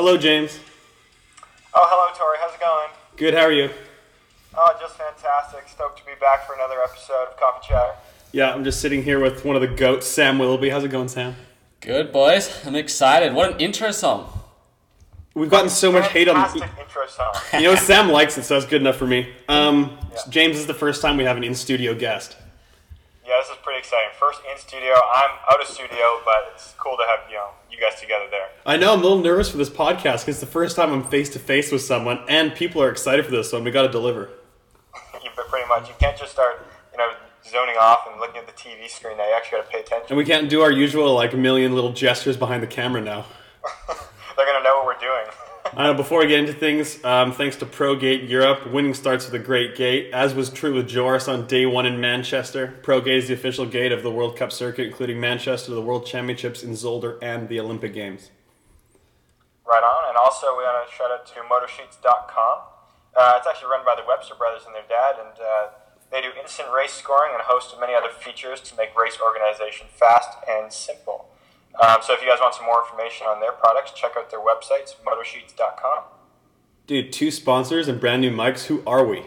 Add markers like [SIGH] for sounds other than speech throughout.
Hello, James. Oh, hello, Tory. How's it going? Good. How are you? Oh, just fantastic. Stoked to be back for another episode of Coffee Chatter. Yeah, I'm just sitting here with one of the goats, Sam Willoughby. How's it going, Sam? Good boys, I'm excited. What an intro song. We've gotten so much hate on. Fantastic intro song. You know, Sam likes it, so that's good enough for me. Um, Yeah. James this is the first time we have an in-studio guest. Yeah, this is pretty exciting. First in studio. I'm out of studio, but it's cool to have you know you guys together there. I know I'm a little nervous for this podcast because it's the first time I'm face to face with someone, and people are excited for this one. We got to deliver. [LAUGHS] Pretty much you can't just start you know zoning off and looking at the TV screen. Now you actually got to pay attention. And we can't do our usual like million little gestures behind the camera now. [LAUGHS] They're gonna know what we're doing. [LAUGHS] Uh, before I get into things, um, thanks to ProGate Europe, winning starts with a great gate, as was true with Joris on day one in Manchester. ProGate is the official gate of the World Cup circuit, including Manchester, the World Championships in Zolder, and the Olympic Games. Right on. And also, we want to shout out to Motosheets.com. Uh, it's actually run by the Webster brothers and their dad, and uh, they do instant race scoring and a host of many other features to make race organization fast and simple. Um, so, if you guys want some more information on their products, check out their websites, Motosheets.com. Dude, two sponsors and brand new mics. Who are we?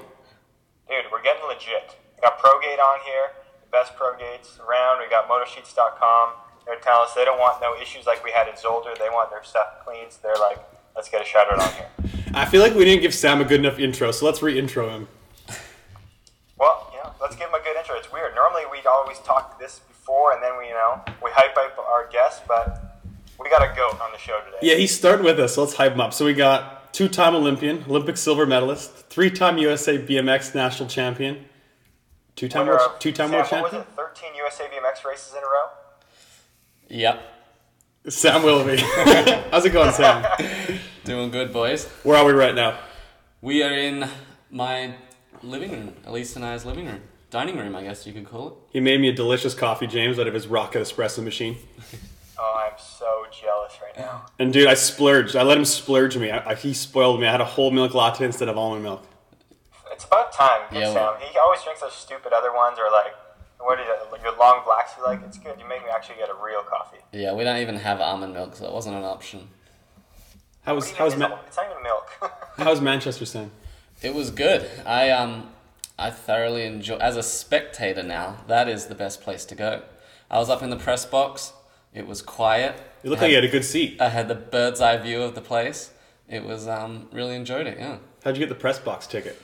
Dude, we're getting legit. We got ProGate on here, the best ProGates around. We got Motosheets.com. They're telling us they don't want no issues like we had in Zolder. They want their stuff clean, so they're like, let's get a shout out on here. [LAUGHS] I feel like we didn't give Sam a good enough intro, so let's re-intro him. Well, you know, let's give him a good intro. It's weird. Normally we'd always talk this before, and then we, you know, we hype up our guests, but we got a goat on the show today. Yeah, he's starting with us, so let's hype him up. So we got two-time Olympian, Olympic silver medalist, three-time USA BMX national champion, two-time Winner world, two-time Sam, world what was champion. it? 13 USA BMX races in a row? Yep, Sam Willoughby. [LAUGHS] How's it going, Sam? doing good, boys. Where are we right now? We are in my living room, Alise and I's living room. Dining room, I guess you could call it. He made me a delicious coffee, James, out of his rocket espresso machine. Oh, I'm so jealous right now. And dude, I splurged. I let him splurge me. I, I, he spoiled me. I had a whole milk latte instead of almond milk. It's about time, good Yeah, Sam. well- He always drinks those stupid other ones, or like, what is it, like your long blacks. You like? It's good. You make me actually get a real coffee. Yeah, we don't even have almond milk, so it wasn't an option. How was even how's is Ma- it? It's not even milk. [LAUGHS] how's Manchester, Sam? It was good. I um, I thoroughly enjoy. As a spectator now, that is the best place to go. I was up in the press box. It was quiet. You looked I like you had- had a good seat. I had the bird's eye view of the place. It was um, really enjoyed it. Yeah. How'd you get the press box ticket?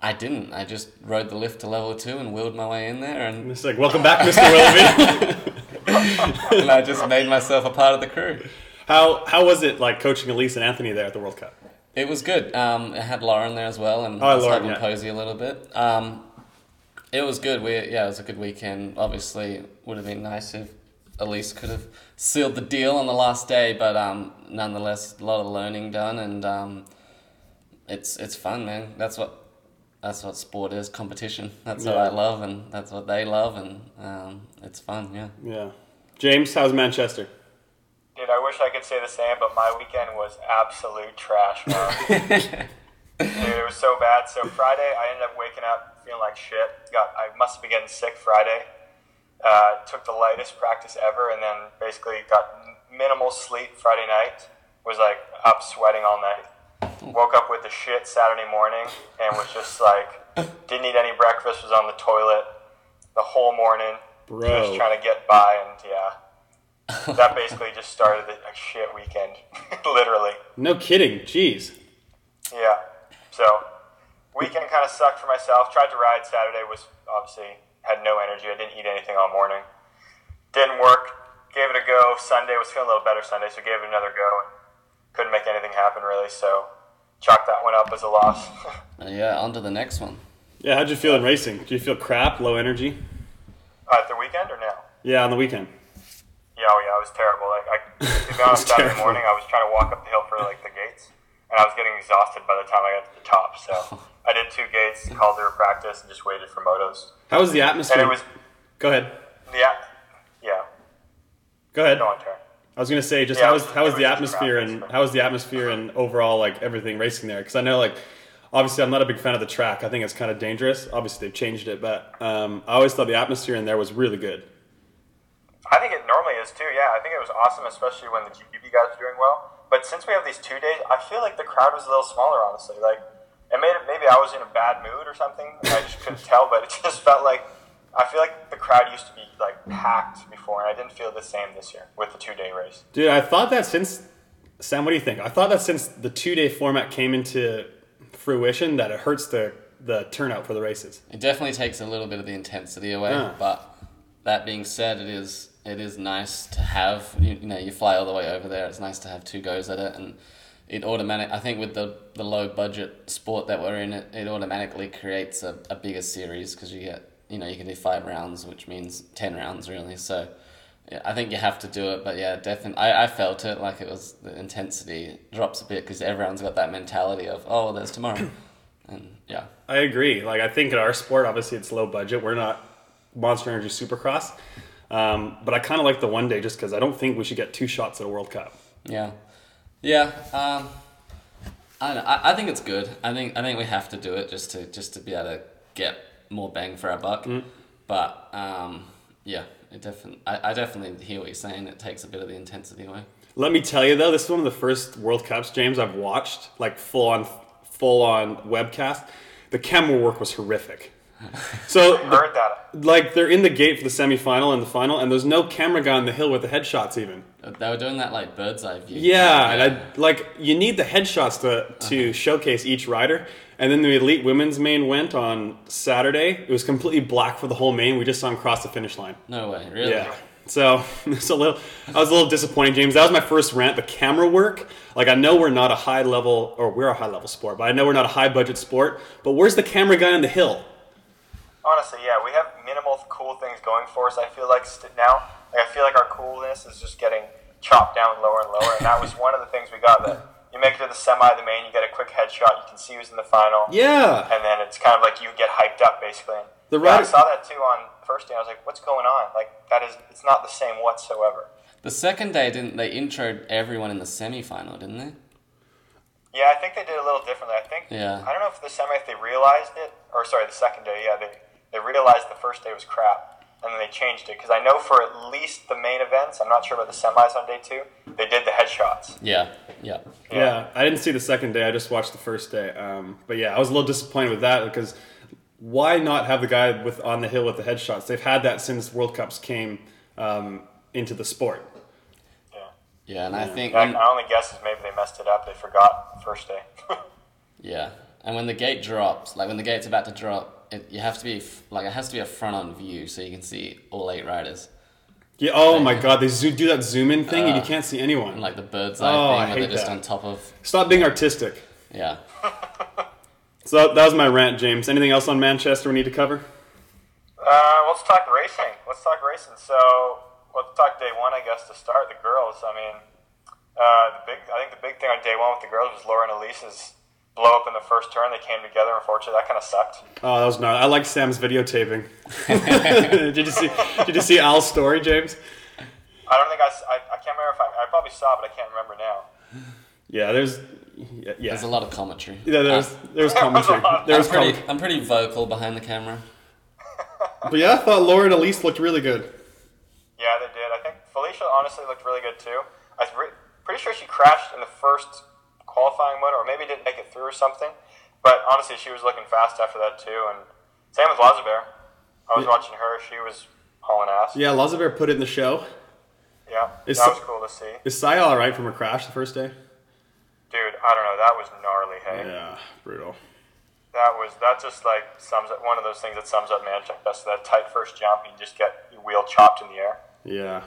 I didn't. I just rode the lift to level two and wheeled my way in there, and, It's like, welcome back, Mr. Willoughby. [LAUGHS] [LAUGHS] and I just made myself a part of the crew. how how was it like coaching Alise and Anthony there at the World Cup? It was good. Um, it had Lauren there as well, and Oh, Lauren, yeah. Posey a little bit. Um, it was good. We yeah, it was a good weekend. Obviously, would have been nice if Alise could have sealed the deal on the last day, but um, nonetheless, a lot of learning done, and um, it's it's fun, man. That's what that's what sport is. Competition. That's what I love, and that's what they love, and um, it's fun. Yeah. Yeah. James, how's Manchester? Dude, I wish I could say the same, but my weekend was absolute trash, man. [LAUGHS] Dude, it was so bad. So Friday, I ended up waking up feeling like shit. Got, I must have been getting sick Friday. Uh, took the lightest practice ever, and then basically got minimal sleep Friday night. Was like up sweating all night. Woke up with the shit Saturday morning, and was just like didn't eat any breakfast. Was on the toilet the whole morning, Bro. just trying to get by, and yeah [LAUGHS] that basically just started a a shit weekend, [LAUGHS] literally. No kidding. Jeez. Yeah. So weekend kind of sucked for myself. Tried to ride Saturday. Was obviously had no energy. I didn't eat anything all morning. Didn't work. Gave it a go. Sunday was feeling a little better Sunday, so gave it another go. And couldn't make anything happen really. So chalked that one up as a loss. Uh, [LAUGHS] yeah. On to the next one. Yeah, how'd you feel in racing? Do you feel crap, low energy? uh, the weekend or now? Yeah, on the weekend. Yeah, oh yeah, it was terrible. Like I, to be honest, Saturday terrible. morning I was trying to walk up the hill for like the gates, and I was getting exhausted by the time I got to the top. So [LAUGHS] I did two gates, called a practice, and just waited for motos. How was the And atmosphere? it was Go ahead. yeah, yeah. Go ahead. Tara. I was gonna say, just Yeah, how was was- how was it the atmosphere and how was the atmosphere and overall like everything racing there? Because I know like obviously I'm not a big fan of the track. I think it's kind of dangerous. Obviously they've changed it, but um, I always thought the atmosphere in there was really good. I think it normally is too. Yeah, I think it was awesome, especially when the GPB guys were doing well. but since we have these two days, I feel like the crowd was a little smaller. Honestly, like it made it. Maybe I was in a bad mood or something. I just couldn't [LAUGHS] tell, but it just felt like I feel like the crowd used to be like packed before, and I didn't feel the same this year with the two day race. Dude, I thought that since Sam, what do you think? I thought that since the two day format came into fruition, that it hurts the the turnout for the races. It definitely takes a little bit of the intensity away, Yeah. but that being said, it is it is nice to have you, you know you fly all the way over there. It's nice to have two goes at it, and it automatic. I think with the the low budget sport that we're in, it, it automatically creates a, a bigger series because you get you know you can do five rounds, which means ten rounds really. So. Yeah, I think you have to do it, but yeah, definitely. I, I felt it like it was the intensity drops a bit because everyone's got that mentality of oh, there's tomorrow, [CLEARS THROAT] and yeah, I agree. Like I think in our sport, obviously it's low budget. We're not Monster Energy Supercross, um, but I kind of like the one day just because I don't think we should get two shots at a World Cup. Yeah, yeah. Um, I don't know. I, I think it's good. I think I think we have to do it just to just to be able to get more bang for our buck. But um, yeah, it definitely. I, I definitely hear what you're saying. It takes a bit of the intensity away. Let me tell you though, this is one of the first World Cups, James, I've watched like full on, full on webcast. The camera work was horrific. [LAUGHS] So the- Heard that. like they're in the gate for the semifinal and the final, and there's no camera guy on the hill with the headshots even. Uh, they were doing that like bird's eye view. Yeah, and I like you need the headshots to to uh-huh. showcase each rider. And then the elite women's main went on Saturday. It was completely black for the whole main. We just saw him cross the finish line. no way, really. Yeah. So [LAUGHS] it's a little. I was a little disappointed, James. That was my first rant. The camera work. Like I know we're not a high level, or we're a high level sport, but I know we're not a high budget sport. But where's the camera guy on the hill? Honestly, yeah, we have minimal cool things going for us. I feel like st- now, like, I feel like our coolness is just getting chopped down lower and lower. And that was one of the things we got. That you make it to the semi, the main, you get a quick headshot, you can see who's in the final, Yeah. and then it's kind of like you get hyped up basically. The yeah, I saw that too on first day. I was like, what's going on? Like that is, it's not the same whatsoever. The second day, didn't they introed everyone in the semi final? Didn't they? Yeah, I think they did a little differently. I think Yeah. I don't know if the semi if they realized it or sorry the second day. Yeah, they they realized the first day was crap and then they changed it because I know for at least the main events. I'm not sure about the semis on day two. They did the headshots. Yeah, yeah. Yeah, I didn't see the second day. I just watched the first day. Um, but yeah, I was a little disappointed with that because why not have the guy with on the hill with the headshots? They've had that since World Cups came um, into the sport. Yeah. Yeah, and I think I, when, I only guess is maybe they messed it up. They forgot the first day. [LAUGHS] yeah, and when the gate drops, like when the gate's about to drop, it, you have to be like it has to be a front on view so you can see all eight riders. Yeah. Oh my God, they zo- do that zoom in thing and you Uh, can't see anyone. And like the bird's eye Oh, I thing where they're hate just that. on top of Stop being artistic. yeah. [LAUGHS] So that, that was my rant, James. Anything else on Manchester we need to cover? Uh, let's talk racing. Let's talk racing. So let's talk day one, I guess, to start. The girls. I mean, uh, the big. I think the big thing on day one with the girls was Lauren Alise's blow up in the first turn. They came together. Unfortunately, that kind of sucked. Oh, that was not. I like Sam's videotaping. [LAUGHS] did you see? Did you see Al's story, James? I don't think I. I can't remember if I. I probably saw, but I can't remember now. Yeah, there's. Yeah, yeah. There's a lot of commentary. Yeah, there's there's [LAUGHS] commentary. I'm There's pretty, com- I'm pretty vocal behind the camera. [LAUGHS] But yeah, I thought Laura and Alise looked really good. Yeah, they did. I think Felicia honestly looked really good too. I was re- pretty sure she crashed in the first qualifying one, or maybe didn't make it through or something. But honestly, she was looking fast after that too. And same with Lazaber. I was Yeah. watching her. She was hauling ass. Yeah, Lazaber put it in the show. Yeah, Is that was cool to see. Is Sai all right from her crash the first day? Dude, I don't know. That was gnarly. Hey, Yeah, brutal. that was that just like sums up one of those things that sums up Manchester. That tight first jump, you just get your wheel chopped in the air. Yeah.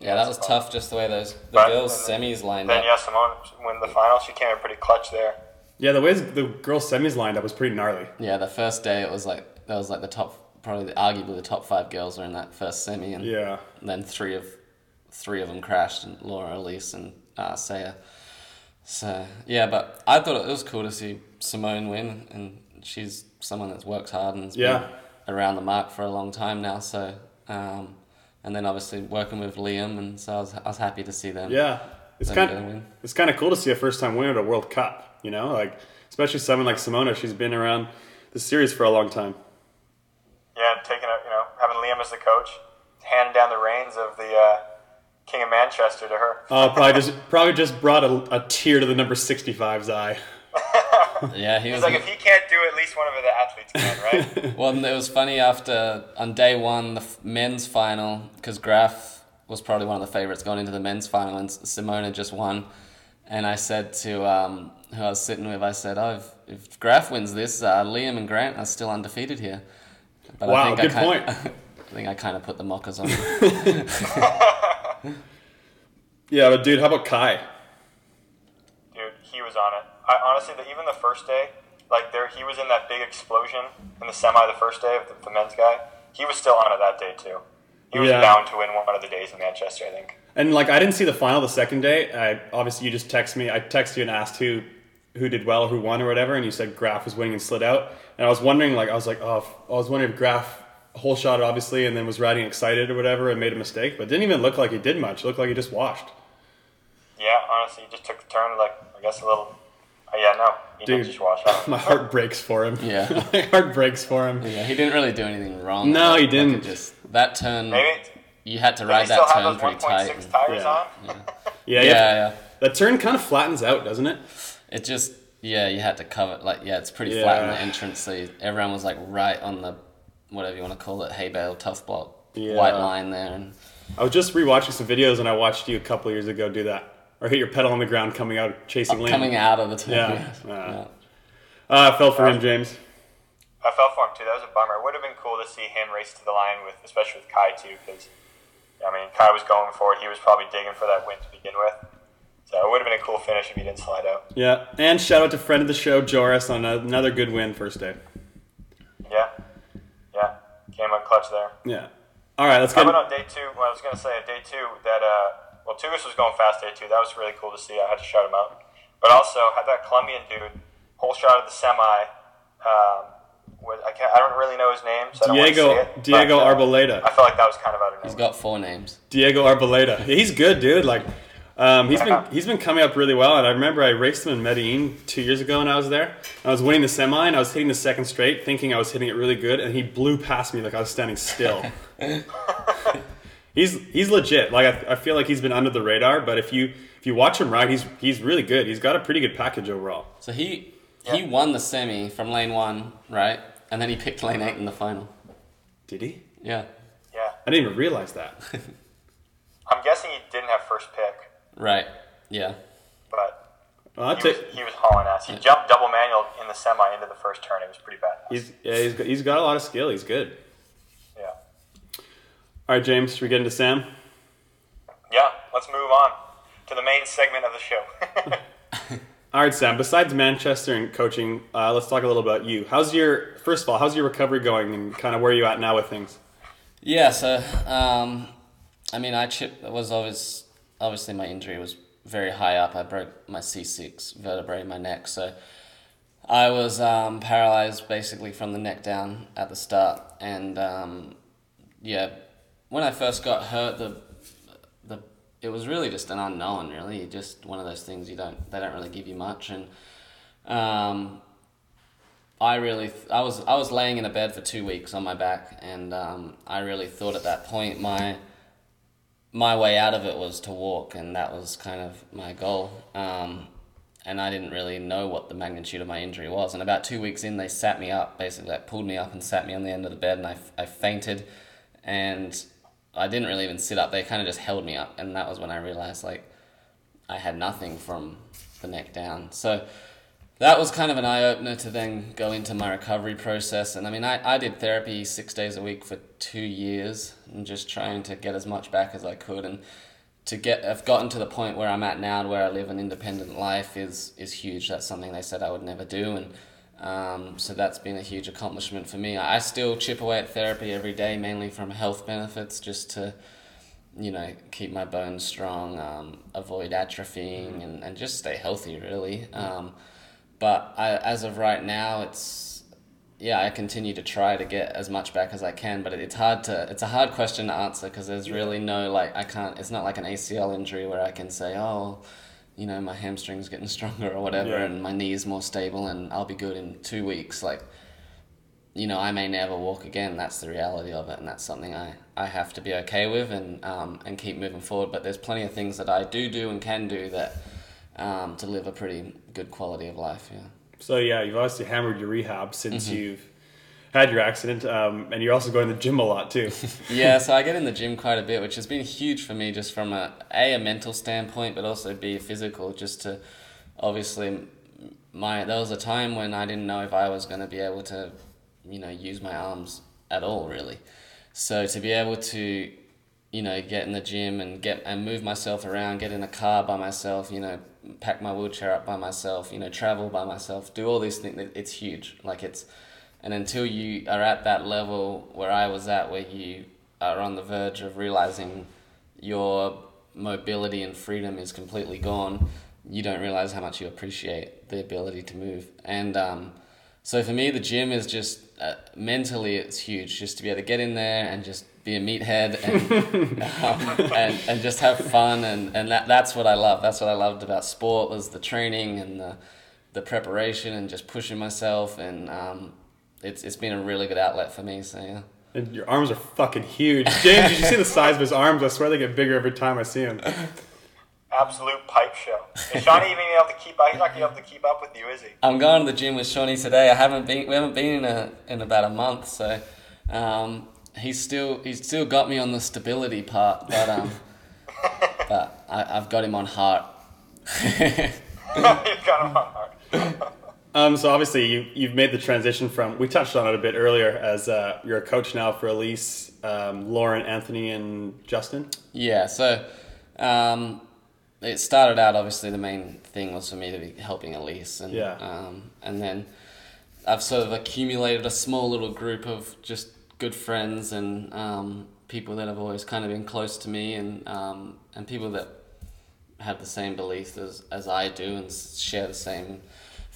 Yeah, that was tough. Just the way those the But- girls' semis lined Then up. Then yeah, Simone win the final. She came in pretty clutch there. Yeah, the way the girls' semis lined up was pretty gnarly. Yeah, the first day it was like that was like the top, probably the, arguably the top five girls were in that first semi, and Yeah. then three of three of them crashed, and Laura, Alise, and uh, Saya. So yeah, but I thought it was cool to see Simone win, and she's someone that's worked hard and has Yeah. been around the mark for a long time now. So um, and then obviously working with Liam, and so I was, I was happy to see them. Yeah. It's kind get a win. it's kind of cool to see a first time winner at a World Cup, you know? Like especially someone like Simona, she's been around the series for a long time. Yeah, taking a you know having Liam as the coach, handing down the reins of the uh, King of Manchester to her. Oh, probably [LAUGHS] just probably just brought a, a tear to the number 65's eye. [LAUGHS] Yeah, he was. like, if he can't do it, at least one of the athletes can, right? [LAUGHS] Well, it was funny after on day one, the men's final, because Graf was probably one of the favorites going into the men's final, and Simona just won. And I said to um, who I was sitting with, I said, "Oh, if, if Graf wins this, uh, Liam and Grant are still undefeated here." But Wow, good I point. [LAUGHS] I think I kind of put the mockers on. Yeah, but dude, how about Kai? Dude, he was on it. I honestly, the, even the first day, like there, he was in that big explosion in the semi the first day of the, the men's guy. He was still on it that day too. He was Yeah. bound to win one of the days in Manchester, I think. And like I didn't see the final the second day. I obviously you just text me. I texted you and asked who who did well, who won, or whatever, and you said Graf was winning and slid out. And I was wondering, like I was like, oh, I was wondering if Graf whole shot obviously, and then was riding excited or whatever, and made a mistake, but didn't even look like he did much. It looked like he just washed. Yeah, honestly, he just took the turn, like I guess a little. Uh, yeah, no, he Dude. just wash out. [LAUGHS] My heart breaks for him. Yeah. [LAUGHS] my heart breaks for him. yeah, he didn't really do anything wrong. No, he didn't. just that turn, Maybe you had to ride that turn pretty tight. and- tires Yeah. on? Yeah, [LAUGHS] yeah, yeah. yeah. That turn kind of flattens out, doesn't it? It just yeah, you had to cover like yeah, it's pretty Yeah. flat in the entrance, so you, everyone was like right on the whatever you want to call it, hay bale, tough block, Yeah. white line there, and I was just rewatching some videos, and I watched you a couple years ago do that, or hit your pedal on the ground coming out chasing Liam. coming out of the turn. Yeah. Yeah. Uh, Uh, I fell for him, James. I fell for him too. That was a bummer. It would have been cool to see him race to the line with, especially with Kai too, because I mean, Kai was going for it. He was probably digging for that win to begin with. So it would have been a cool finish if he didn't slide out. Yeah, and shout out to friend of the show, Joris, on another good win first day. Yeah, yeah, came up clutch there. Yeah. All right, let's How get. about on day two? Well, I was gonna say on day two that uh, well, Tugas was going fast day two. That was really cool to see. I had to shout him out. But also had that Colombian dude whole shot of the semi. Um, with, I can't. I don't really know his name, so I don't want to Diego it. Diego but, uh, Arboleda. I felt like that was kind of out of nowhere. He's got four names. Diego Arboleda. He's good, dude. Like, um, he's Yeah. been he's been coming up really well. And I remember I raced him in Medellin two years ago when I was there. I was winning the semi and I was hitting the second straight, thinking I was hitting it really good, and he blew past me like I was standing still. [LAUGHS] he's he's legit. Like I, I feel like he's been under the radar, but if you if you watch him ride, he's he's really good. He's got a pretty good package overall. So he he won the semi from lane one, right? And then he picked lane eight in the final. Did he? Yeah. Yeah, I didn't even realize that. [LAUGHS] I'm guessing he didn't have first pick, Right. Yeah. but Well, I'll he was, he was hauling ass. He jumped double manual in the semi into the first turn. It was pretty bad. He's yeah, he's he's got a lot of skill. He's good. Yeah, All right, James, should we get into Sam? yeah. Let's move on to the main segment of the show. [LAUGHS] All right, Sam. Besides Manchester and coaching, uh, let's talk a little about you. How's your first of all? How's your recovery going, and kind of where are you at now with things? Yeah, so um, I mean, I chip was always obviously my injury was very high up. I broke my C six vertebrae in my neck, so I was um, paralyzed basically from the neck down at the start. And um, yeah, when I first got hurt, the the it was really just an unknown. Really, just one of those things you don't they don't really give you much and. Um, I really, I was, I was laying in a bed for two weeks on my back, and um, I really thought at that point my, my way out of it was to walk, and that was kind of my goal. Um, and I didn't really know what the magnitude of my injury was. And about two weeks in, they sat me up, basically, like pulled me up and sat me on the end of the bed, and I, I fainted, and I didn't really even sit up. They kind of just held me up, and that was when I realized like I had nothing from the neck down. So that was kind of an eye opener to then go into my recovery process. And I mean, I, I did therapy six days a week for two years and just trying to get as much back as I could. And to get, I've gotten to the point where I'm at now, and where I live an independent life, is is huge. That's something they said I would never do, and um, so that's been a huge accomplishment for me. I still chip away at therapy every day, mainly from health benefits, just to you know, keep my bones strong, um, avoid atrophying, and, and just stay healthy, really. Um, but I, as of right now, it's yeah, I continue to try to get as much back as I can, but it's hard to it's a hard question to answer because there's really no like I can't. It's not like an ACL injury where I can say, oh, you know, my hamstring's getting [LAUGHS] stronger or whatever, Yeah. and my knee's more stable, and I'll be good in two weeks. Like you know, I may never walk again. That's the reality of it, and that's something I, I have to be okay with and um, and keep moving forward. But there's plenty of things that I do do and can do that um, to live a pretty good quality of life. Yeah. So yeah, you've obviously hammered your rehab since you've had your accident, um, and you're also going to the gym a lot too. [LAUGHS] yeah, so I get in the gym quite a bit, which has been huge for me, just from a a, a mental standpoint, but also b a physical, just to obviously my there was a time when I didn't know if I was going to be able to, you know, use my arms at all, really. So to be able to, you know, get in the gym and get and move myself around, get in a car by myself, you know, pack my wheelchair up by myself, you know, travel by myself, do all these things. It's huge. Like it's, and until you are at that level where I was at, where you are on the verge of realizing your mobility and freedom is completely gone, you don't realize how much you appreciate the ability to move. And um, so for me, the gym is just uh, mentally it's huge, just to be able to get in there and just be a meathead and [LAUGHS] um, and, and just have fun and, and that, that's what I love. That's what I loved about sport was the training and the the preparation and just pushing myself and um, it's it's been a really good outlet for me. So yeah. and your arms are fucking huge. James, did you see the size of his arms? I swear they get bigger every time I see him. Absolute pipe show. Is Shawnee even able to keep up? He's not going to able to keep up with you, is he? I'm going to the gym with Shawnee today. I haven't been. We haven't been in a in about a month, so um, he's still he's still got me on the stability part, but um, [LAUGHS] but I, I've got him on heart. [LAUGHS] You've got him on hard. Um, so obviously you you've made the transition from we touched on it a bit earlier as uh, you're a coach now for Alise, um, Lauren, Anthony, and Justin. Yeah, so um, it started out obviously the main thing was for me to be helping Alise, and Yeah. um, and then I've sort of accumulated a small little group of just good friends and um, people that have always kind of been close to me, and um, and people that have the same beliefs as, as I do and share the same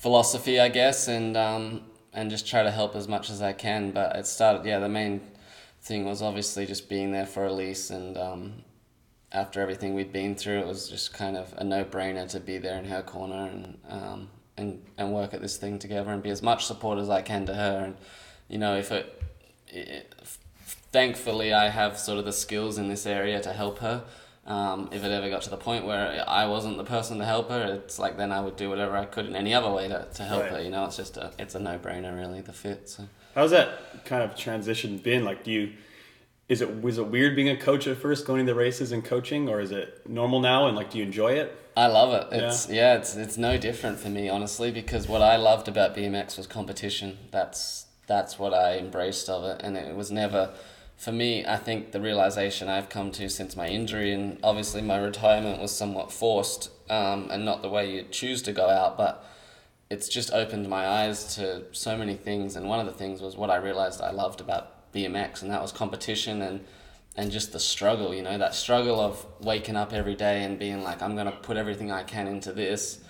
philosophy, I guess, and um, and just try to help as much as I can. But it started, yeah, the main thing was obviously just being there for Alise, and um, after everything we'd been through, it was just kind of a no brainer to be there in her corner and um, and and work at this thing together and be as much support as I can to her. And you know, if it, it thankfully I have sort of the skills in this area to help her. Um, if it ever got to the point where I wasn't the person to help her, it's like then I would do whatever I could in any other way to, to help Right. her. You know, it's just a it's a no brainer really the fit. So. How's that kind of transition been? Like, do you is it was it weird being a coach at first, going to the races and coaching, or is it normal now? And like, do you enjoy it? I love it. It's yeah. it's it's no different for me honestly because what I loved about BMX was competition. That's that's what I embraced of it, and it was never for me. I think the realization I've come to since my injury and obviously my retirement was somewhat forced, um, and not the way you choose to go out, but it's just opened my eyes to so many things. And one of the things was what I realized I loved about BMX and that was competition and and just the struggle you know that struggle of waking up every day and being like I'm going to put everything I can into this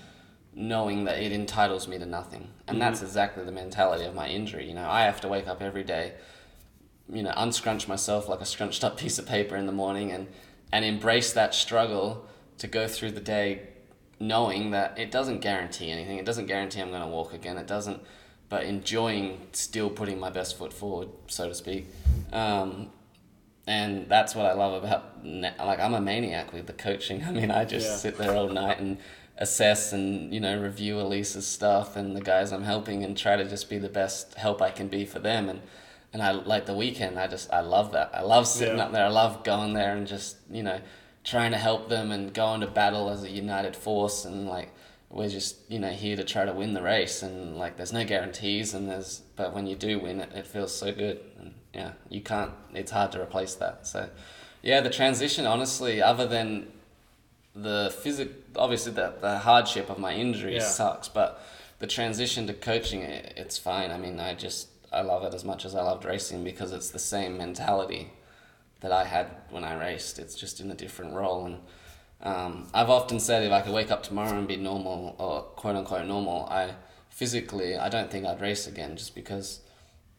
knowing that it entitles me to nothing. And that's exactly the mentality of my injury you know. I have to wake up every day you know unscrunch myself like a scrunched up [LAUGHS] piece of paper in the morning and and embrace that struggle to go through the day knowing that it doesn't guarantee anything. It doesn't guarantee i'm going to walk again. It doesn't but enjoying still putting my best foot forward so to speak. Um, and that's what i love about like i'm a maniac with the coaching. [LAUGHS] I mean i just Yeah. sit there all night and assess and you know review elisa's stuff and the guys i'm helping and try to just be the best help i can be for them. And and I like the weekend. I just I love that. I love sitting Yeah. up there. I love going there and just you know trying to help them and going to battle as a united force and like we're just you know here to try to win the race and like there's no guarantees and there's but when you do win it it feels so good and yeah you can't it's hard to replace that so yeah the transition honestly other than the physic obviously the, the hardship of my injury Yeah. sucks but the transition to coaching it, it's fine i mean i just i love it as much as i loved racing because it's the same mentality that i had when i raced. It's just in a different role. And um, i've often said if i could wake up tomorrow and be normal or quote unquote normal i physically i don't think i'd race again just because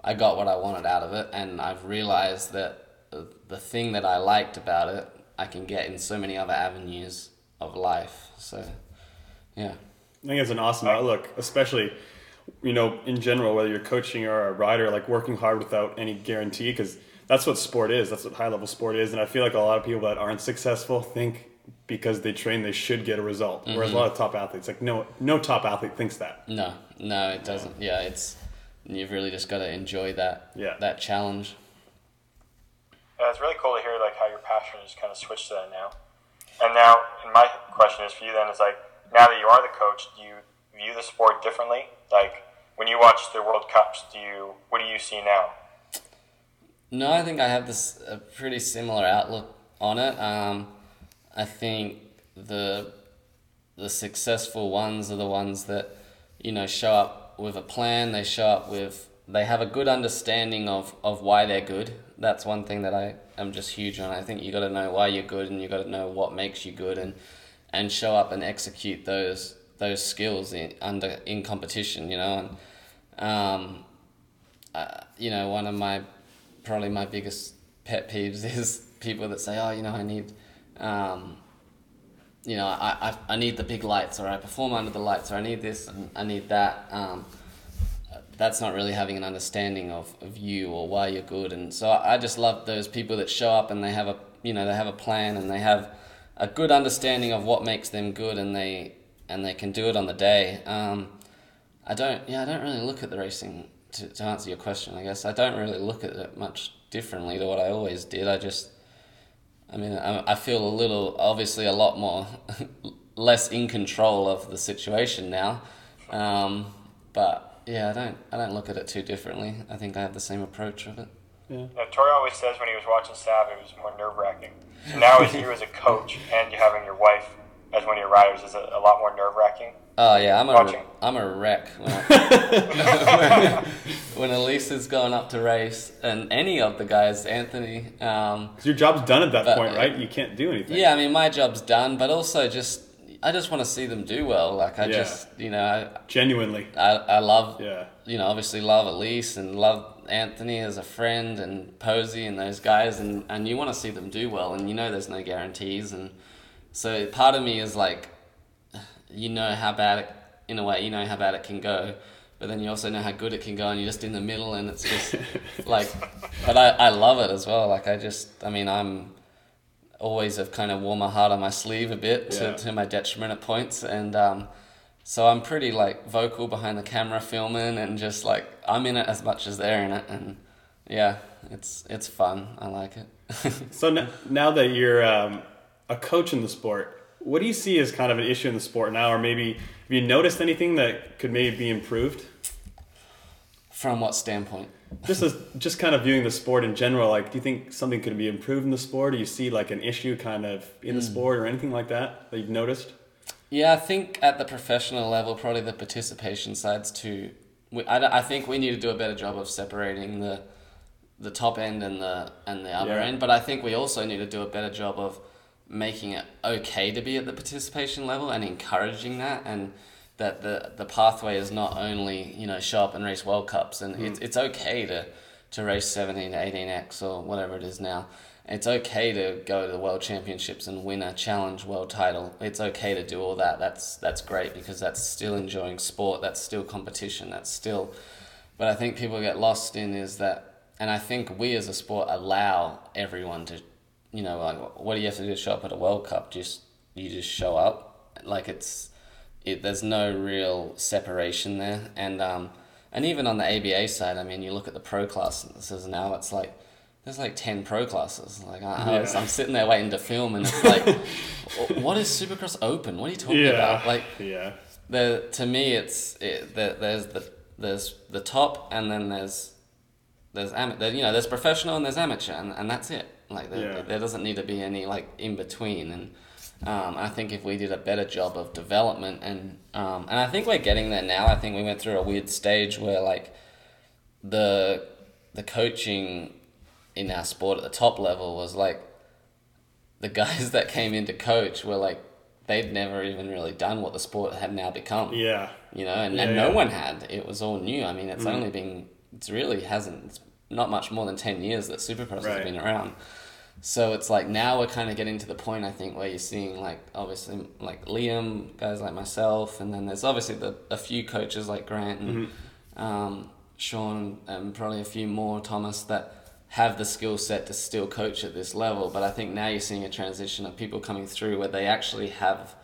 i got what i wanted out of it. And i've realized that the- the thing that i liked about it i can get in so many other avenues of life. So yeah. I think it's an awesome outlook, especially you know, in general, whether you're coaching or a rider, like working hard without any guarantee, because that's what sport is. That's what high level sport is. And I feel like a lot of people that aren't successful think because they train they should get a result. Whereas Mm-hmm. a lot of top athletes, like no no top athlete thinks that. No, no, it doesn't. Yeah, it's you've really just got to enjoy that Yeah. that challenge. Yeah, it's really cool to hear like how your passion just kind of switched to that now. And now, and my question is for you then is like now that you are the coach, do you view the sport differently? Like when you watch the World Cups, do you what do you see now? No, I think I have this a pretty similar outlook on it. Um, I think the the successful ones are the ones that you know show up with a plan. They show up with they have a good understanding of, of why they're good. That's one thing that I am just huge on. I think you got to know why you're good, and you got to know what makes you good, and and show up and execute those those skills in under in competition. You know, and um, uh, you know, one of my probably my biggest pet peeves [LAUGHS] is people that say, "Oh, you know, I need, um, you know, I, I, I need the big lights, or I perform under the lights, or I need this and I need that." Um, that's not really having an understanding of, of you or why you're good, and so I I just love those people that show up and they have a you know they have a plan and they have a good understanding of what makes them good, and they and they can do it on the day. Um, I don't. Yeah, I don't really look at the racing to, to answer your question. I guess I don't really look at it much differently to what I always did. I just, I mean, I, I feel a little, obviously, a lot more [LAUGHS] less in control of the situation now. Um, but yeah, I don't. I don't look at it too differently. I think I have the same approach of it. Now, Tory always says when he was watching Sav, it was more nerve wracking. So now, as you as a coach and you having your wife as one of your riders, is it a lot more nerve wracking? Oh yeah, I'm a Watching. am a wreck when, I, [LAUGHS] [LAUGHS] when Alise is going up to race, and any of the guys, Anthony. Um, 'Cause your job's done at that But- point, right? You can't do anything. Yeah, I mean, my job's done, but also just I just want to see them do well. Like I Yeah. just, you know, I, Genuinely. I, I love, Yeah. you know, obviously love Alise and love Anthony as a friend and Posey and those guys, and and you want to see them do well, and you know, there's no guarantees, and so part of me is like, you know how bad it, in a way, you know how bad it can go. But then you also know how good it can go, and you're just in the middle, and it's just [LAUGHS] like, but I, I love it as well. Like I just, I mean, I'm always have kind of worn my heart on my sleeve a bit to, Yeah. to my detriment at points and um, so I'm pretty like vocal behind the camera filming and just like I'm in it as much as they're in it and yeah it's it's fun I like it [LAUGHS] So n- now that you're um, a coach in the sport, what do you see as kind of an issue in the sport now, or maybe have you noticed anything that could maybe be improved? from what standpoint Just as just kind of viewing the sport in general, like, do you think something could be improved in the sport? Do you see like an issue kind of in the hmm. sport or anything like that that you've noticed? Yeah, I think at the professional level, probably the participation side's too. We, I, I think we need to do a better job of separating the the top end and the and the other Yeah. end. But I think we also need to do a better job of making it okay to be at the participation level and encouraging that and that the the pathway is not only you know show up and race World Cups and it's hmm. it's okay to to race seventeen to eighteen X or whatever it is now. It's okay to go to the World Championships and win a challenge world title. It's okay to do all that. That's that's great because that's still enjoying sport. That's still competition. That's still. But I think people get lost in is that, and I think we as a sport allow everyone to, you know, like what do you have to do to show up at a World Cup? Just you just show up. Like it's, it. There's no real separation there, and um, and even on the ABA side, I mean, you look at the pro classes now. It's like there's like 10 pro classes. Like, I, I was, Yeah. I'm sitting there waiting to film, and it's like, what is Supercross Open? What are you talking about? Like, yeah, the to me, it's it, the, there's the there's the top, and then there's there's am- there, you know there's professional and there's amateur, and, and that's it. Like, there, Yeah. there doesn't need to be any like in between, and um, I think if we did a better job of development, and um, and I think we're getting there now. I think we went through a weird stage where like the the coaching in our sport at the top level was like the guys [LAUGHS] that came in to coach were like they'd never even really done what the sport had now become. yeah, You know, and, Yeah, and no yeah. one had. It was all new. I mean, it's Mm. only been it's really hasn't it's not much more than 10 years that Supercross Right. has been around. So it's like now we're kind of getting to the point I think where you're seeing like obviously like Liam, guys like myself, and then there's obviously the a few coaches like Grant and um, Sean and probably a few more Thomas that have the skill set to still coach at this level. But I think now you're seeing a transition of people coming through where they actually have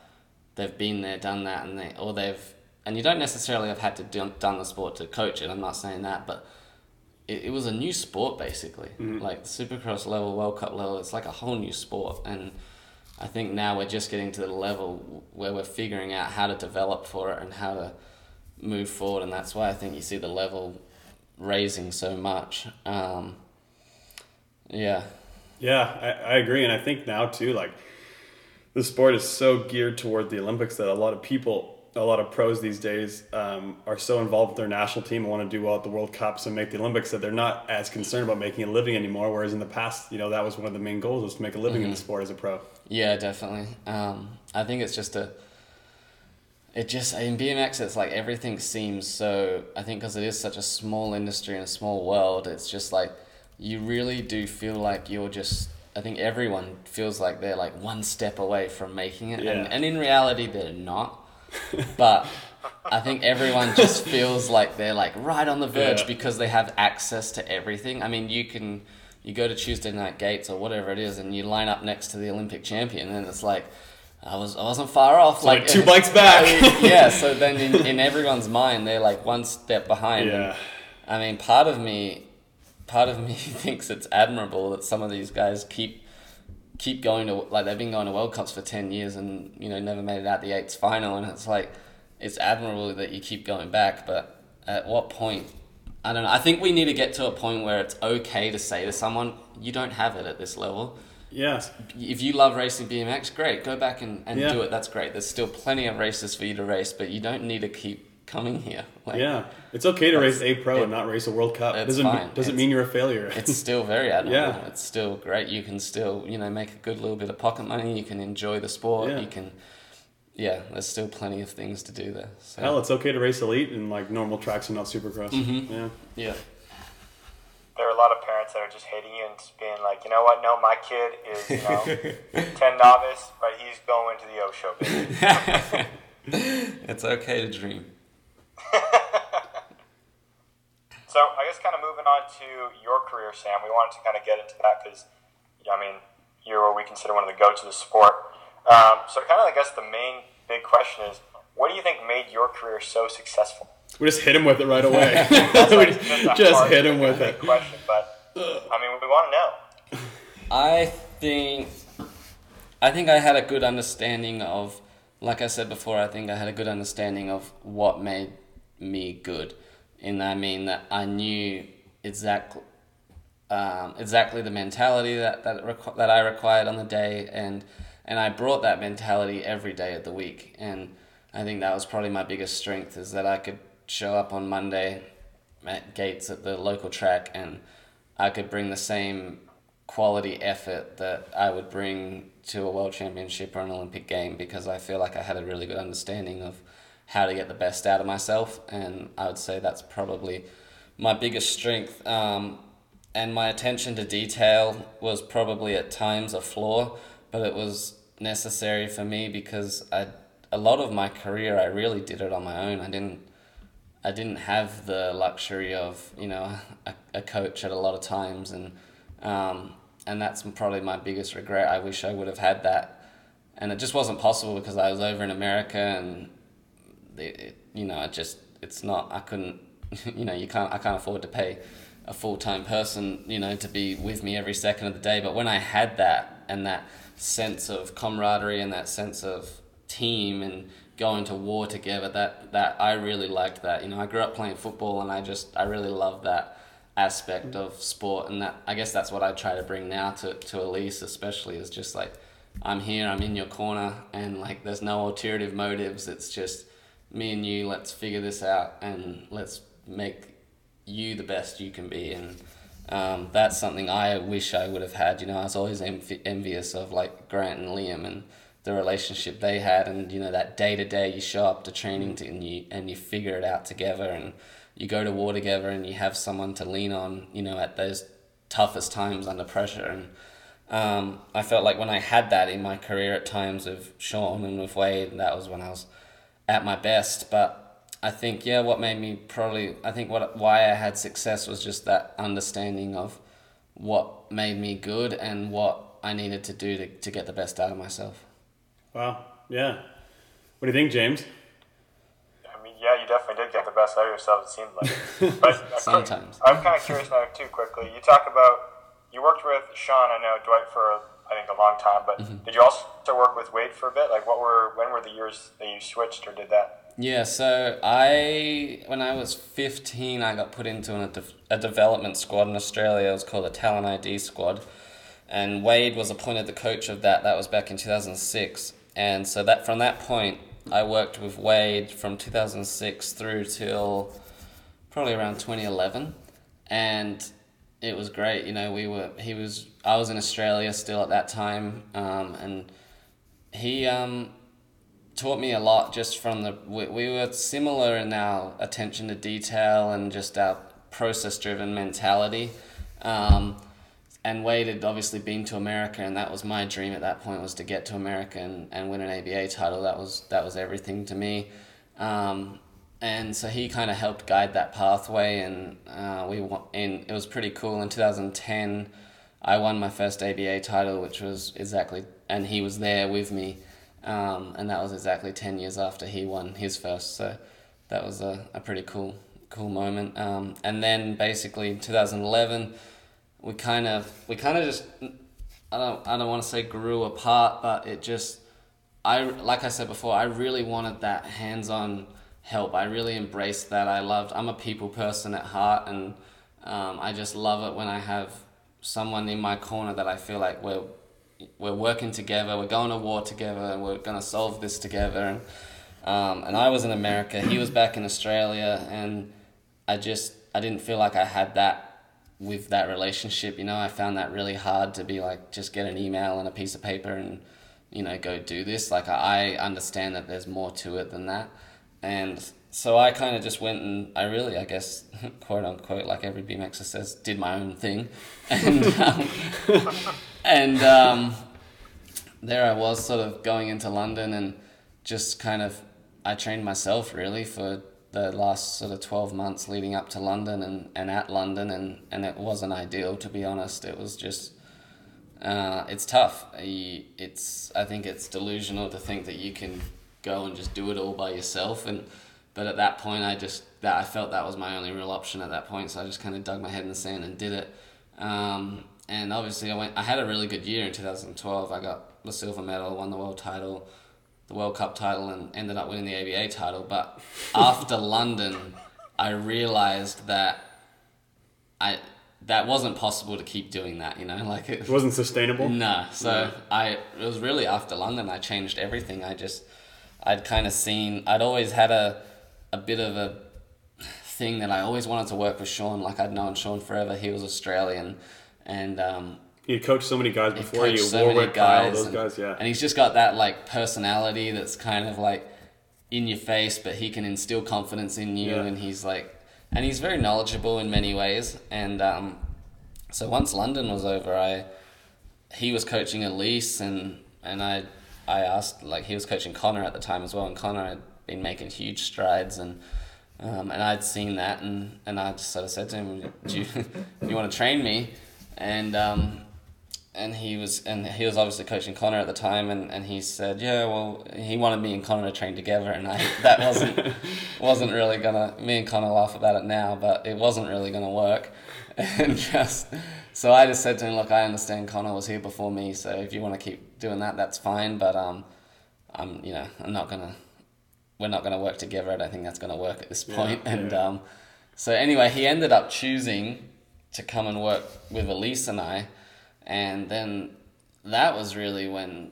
they've been there, done that, and they or they've and you don't necessarily have had to do, done the sport to coach it. I'm not saying that, but it, it was a new sport basically. Like Supercross level, World Cup level, it's like a whole new sport, and I think now we're just getting to the level where we're figuring out how to develop for it and how to move forward, and that's why I think you see the level raising so much. Um, yeah, Yeah, I, I agree, and I think now too, like the sport is so geared toward the Olympics that a lot of people, a lot of pros these days, um, are so involved with their national team and want to do well at the World Cups and make the Olympics that they're not as concerned about making a living anymore. Whereas in the past, you know, that was one of the main goals was to make a living in the sport as a pro. Yeah, definitely. Um, I think it's just a. It just in BMX, it's like everything seems so. I think because it is such a small industry and a small world, it's just like you really do feel like you're just. I think everyone feels like they're like one step away from making it, Yeah. and, and in reality, they're not. But I think everyone just feels like they're like right on the verge Yeah. because they have access to everything. I mean, you can you go to Tuesday night gates or whatever it is, and you line up next to the Olympic champion, and it's like I was I wasn't far off. like two [LAUGHS] bikes back. yeah. So then in, in everyone's mind, they're like one step behind. Yeah. And, I mean, part of me, part of me [LAUGHS] thinks it's admirable that some of these guys keep keep going to like they've been going to World Cups for ten years and you know never made it out the eights final, and it's like it's admirable that you keep going back, but at what point? I don't know. I think we need to get to a point where it's okay to say to someone, "You don't have it at this level." Yeah, If you love racing BMX, great, go back and, and Yeah. do it. That's great. There's still plenty of races for you to race, but you don't need to keep coming here. Like, yeah. It's okay to race a pro it- and not race a World Cup. it's doesn't fine. doesn't It's- mean you're a failure. it's [LAUGHS] still very admirable. Yeah. It's still great. You can still, you know, make a good little bit of pocket money. You can enjoy the sport. Yeah. You can, yeah, there's still plenty of things to do there. So, Hell, it's okay to race elite and like normal tracks and not supercross. Mm-hmm. Yeah. yeah. There are a lot of parents that are just hating you and just being like, you know what? No, my kid is, you know, [LAUGHS] 10 novice, but he's going to the O show. [LAUGHS] It's okay to dream. [LAUGHS] So I guess kind of moving on to your career, Sam. We wanted to kind of get into that because, I mean, you're what we consider one of the goats of the sport. Um, so kind of, I guess the main big question is, what do you think made your career so successful? We just hit him with it right away. [LAUGHS] That's [LAUGHS] like a just hit him with it. Question, but I mean, we want to know. I think I think I had a good understanding of like I said before, I think I had a good understanding of what made me good. And I mean that I knew exactly um, exactly the mentality that that, requ- that I required on the day and and I brought that mentality every day of the week and I think that was probably my biggest strength is that I could show up on Monday at gates at the local track and I could bring the same quality effort that I would bring to a world championship or an Olympic game because I feel like I had a really good understanding of how to get the best out of myself and I would say that's probably my biggest strength. Um, and my attention to detail was probably at times a flaw but it was necessary for me because I a lot of my career I really did it on my own. I didn't I didn't have the luxury of you know a, a coach at a lot of times and um, and that's probably my biggest regret. I wish I would have had that, and it just wasn't possible because I was over in America and it, you know it just it's not I couldn't [LAUGHS] you know you can't I can't afford to pay a full time person you know to be with me every second of the day. But when I had that and that sense of camaraderie and that sense of team and going to war together that that I really liked that. You know I grew up playing football and I just I really loved that aspect of sport. And that I guess that's what I try to bring now to, to Alise especially is just like I'm here I'm in your corner and like there's no alternative motives. It's just me and you let's figure this out and let's make you the best you can be. And um, that's something I wish I would have had. You know I was always env- envious of like Grant and Liam and the relationship they had. And you know that day to day you show up to training to, and you and you figure it out together and you go to war together and you have someone to lean on you know at those toughest times under pressure. And Um, I felt like when I had that in my career at times with Sean and with Wade, that was when I was at my best. But I think yeah, what made me probably I think what why I had success was just that understanding of what made me good and what I needed to do to, to get the best out of myself. Wow. Yeah. What do you think, James? I mean, yeah, you definitely did get the best out of yourself. It seemed like. [LAUGHS] But Sometimes. I'm kind of curious now too. Quickly, you talk about you worked with Sean. I know Dwight for I think a long time, but Mm-hmm. did you also work with Wade for a bit? Like, what were when were the years that you switched or did that? Yeah, so I when I was fifteen, I got put into an, a, de- a development squad in Australia. It was called a Talent ID squad, and Wade was appointed the coach of that. That was back in two thousand six, and so that from that point, I worked with Wade from two thousand six through till probably around twenty eleven, and it was great. You know, we were he was I was in Australia still at that time, um, and he um, taught me a lot just from the we, we were similar in our attention to detail and just our process driven mentality um, and Wade had obviously been to America and that was my dream at that point was to get to America and, and win an ABA title. That was that was everything to me. Um, and so he kind of helped guide that pathway and uh, we and it was pretty cool in 2010 I won my first ABA title which was exactly and he was there with me um, and that was exactly 10 years after he won his first so that was a, a pretty cool cool moment. Um, and then basically in 2011 we kind of we kind of just I don't I don't want to say grew apart but it just I like I said before I really wanted that hands-on help. I really embraced that. I loved I'm a people person at heart and um, I just love it when I have someone in my corner that I feel like we're we're working together, we're going to war together, and we're going to solve this together. And, um, and I was in America, he was back in Australia, and I just I didn't feel like I had that with that relationship. You know, I found that really hard to be like just get an email and a piece of paper and you know go do this. Like I understand that there's more to it than that, and so I kind of just went and I really, I guess, [LAUGHS] quote unquote, like every BMXer says, did my own thing, [LAUGHS] and um, [LAUGHS] and um, there I was, sort of going into London and just kind of I trained myself really for the last sort of twelve months leading up to London and, and at London, and and it wasn't ideal to be honest. It was just. Uh, it's tough. It's I think it's delusional to think that you can go and just do it all by yourself. And but at that point, I just that I felt that was my only real option at that point. So I just kind of dug my head in the sand and did it. Um, and obviously, I went. I had a really good year in 2012. I got the silver medal, won the world title, the World Cup title, and ended up winning the ABA title. But [LAUGHS] after London, I realized that I that wasn't possible to keep doing that. You know, [LAUGHS] like it, It wasn't sustainable. no, so I it was really after London I changed everything. I just I'd kind of seen I'd always had a a bit of a thing that I always wanted to work with Sean. Like I'd known Sean forever. He was Australian, and um, You coached so many guys before you. so many Warwick, Kyle, guys, those and, guys, yeah. and he's just got that like personality that's kind of like in your face, but he can instill confidence in you, Yeah. and he's like, and he's very knowledgeable in many ways. And um, so once London was over, I he was coaching Alise, and and I I asked like he was coaching Connor at the time as well, and Connor had been making huge strides, and um, and I'd seen that, and, and I just sort of said to him, "Do you, [LAUGHS] you want to train me?" And um, and he was and he was obviously coaching Connor at the time, and, and he said, "Yeah, well, he wanted me and Connor to train together," and I that wasn't [LAUGHS] wasn't really gonna. Me and Connor laugh about it now, but it wasn't really gonna work, [LAUGHS] and just so I just said to him, "Look, I understand Connor was here before me, so if you want to keep doing that, that's fine, but um, I'm you know I'm not gonna." We're not going to work together. I don't think that's going to work at this point. Yeah, and yeah. um, so anyway, he ended up choosing to come and work with Alise and I, and then that was really when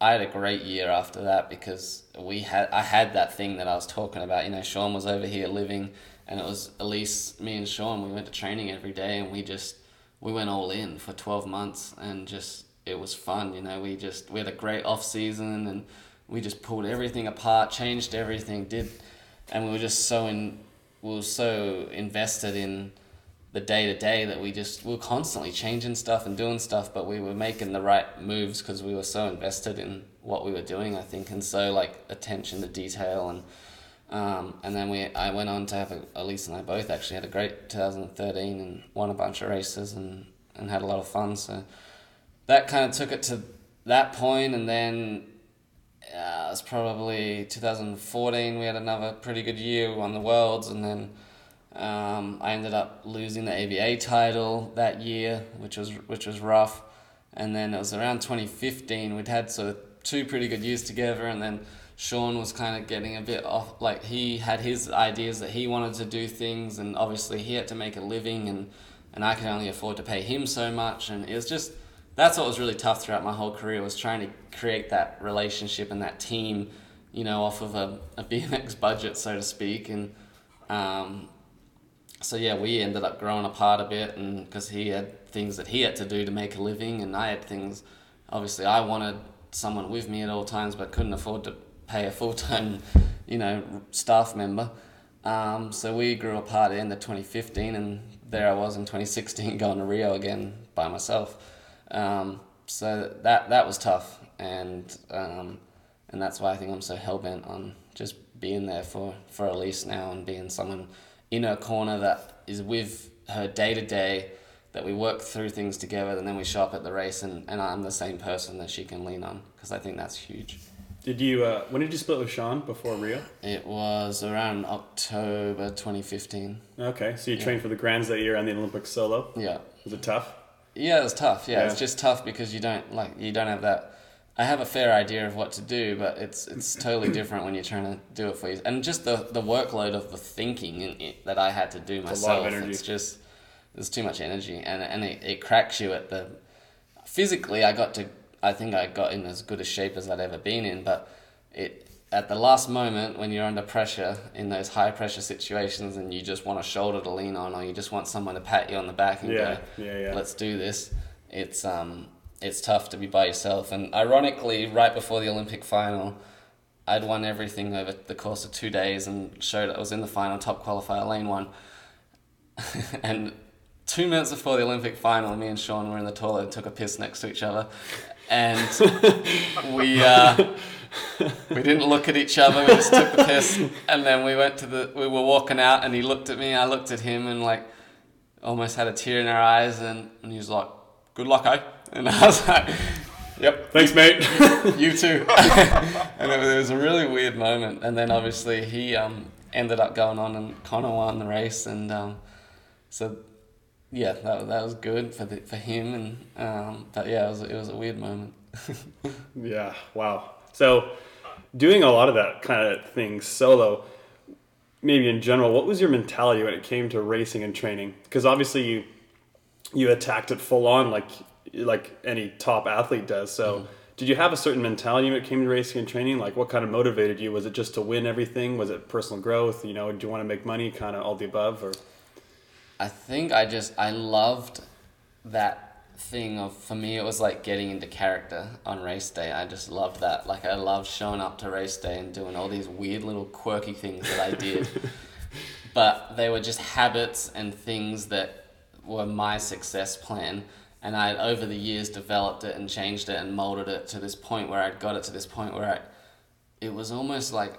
I had a great year after that because we had I had that thing that I was talking about. You know, Sean was over here living, and it was Alise, me, and Sean. We went to training every day, and we just we went all in for twelve months, and just it was fun. You know, we just we had a great off season, and we just pulled everything apart, changed everything, did, and we were just so in we were so invested in the day to day that we just we were constantly changing stuff and doing stuff, but we were making the right moves because we were so invested in what we were doing. I think, and so like attention to detail and. Um, and then we, I went on to have a, Alise and I both actually had a great 2013 and won a bunch of races and, and had a lot of fun. So that kind of took it to that point, and then uh, it was probably 2014. We had another pretty good year. We won the worlds, and then um, I ended up losing the ABA title that year, which was which was rough. And then it was around 2015. We'd had sort of two pretty good years together, and then Sean was kind of getting a bit off. Like he had his ideas that he wanted to do things, and obviously he had to make a living, and and I could only afford to pay him so much, and it was just that's what was really tough throughout my whole career was trying to create that relationship and that team, you know, off of a, a [LAUGHS] BMX budget, so to speak, and um, so yeah, we ended up growing apart a bit, and because he had things that he had to do to make a living, and I had things. Obviously, I wanted someone with me at all times, but couldn't afford to pay a full time, [LAUGHS] you know, staff member. Um, so we grew apart at the end of 2015, and there I was in 2016 [LAUGHS] going to Rio again by myself. Um, so that that was tough, and um, and that's why I think I'm so hell bent on just being there for for Alise now and being someone in her corner that is with her day to day. That we work through things together, and then we show up at the race, and, and I'm the same person that she can lean on because I think that's huge. Did you? Uh, when did you split with Sean before Rio? It was around October 2015. Okay, so you trained for the Grands that year and the Olympics solo. Yeah. Was it tough? Yeah, it's tough. Yeah, Yeah. it's just tough because you don't like you don't have that. I have a fair idea of what to do, but it's it's totally different when you're trying to do it for you. And just the the workload of the thinking in it that I had to do a lot of myself. It's just there's too much energy, and and it, it cracks you at the. Physically, I got to. I think I got in as good a shape as I'd ever been in, but it at the last moment when you're under pressure in those high pressure situations and you just want a shoulder to lean on or you just want someone to pat you on the back and Yeah, go yeah, yeah. let's do this it's um it's tough to be by yourself. And ironically right before the olympic final i'd won everything over the course of two days and showed i was in the final top qualifier lane one. [LAUGHS] And two minutes before the olympic final me and sean were in the toilet and took a piss next to each other. And [LAUGHS] we uh, [LAUGHS] we didn't look at each other. We just took the piss, and then we went to the. We were walking out, and he looked at me. I looked at him, and like almost had a tear in our eyes, and, and he was like, "Good luck, eh?" And I was like, "Yep, Thanks, mate. [LAUGHS] you too." [LAUGHS] and it was, a really weird moment. And then obviously he um, ended up going on, and Connor won the race, and um, so yeah, that, that was good for the, for him. And um, but yeah, it was it was a weird moment. yeah. Wow. So, doing a lot of that kind of thing solo, maybe in general, what was your mentality when it came to racing and training? Because obviously you you attacked it full on like like any top athlete does. So. Mm-hmm. Did you have a certain mentality when it came to racing and training? Like, what kind of motivated you? Was it just to win everything? Was it personal growth? You know, do you want to make money? Kind of all the above, or I think I just I loved that thing of for me it was like getting into character on race day. I just loved that. Like I loved showing up to race day and doing all these weird little quirky things that I did. [LAUGHS] but they were just habits and things that were my success plan. And I over the years developed it and changed it and molded it to this point where I'd got it to this point where I it was almost like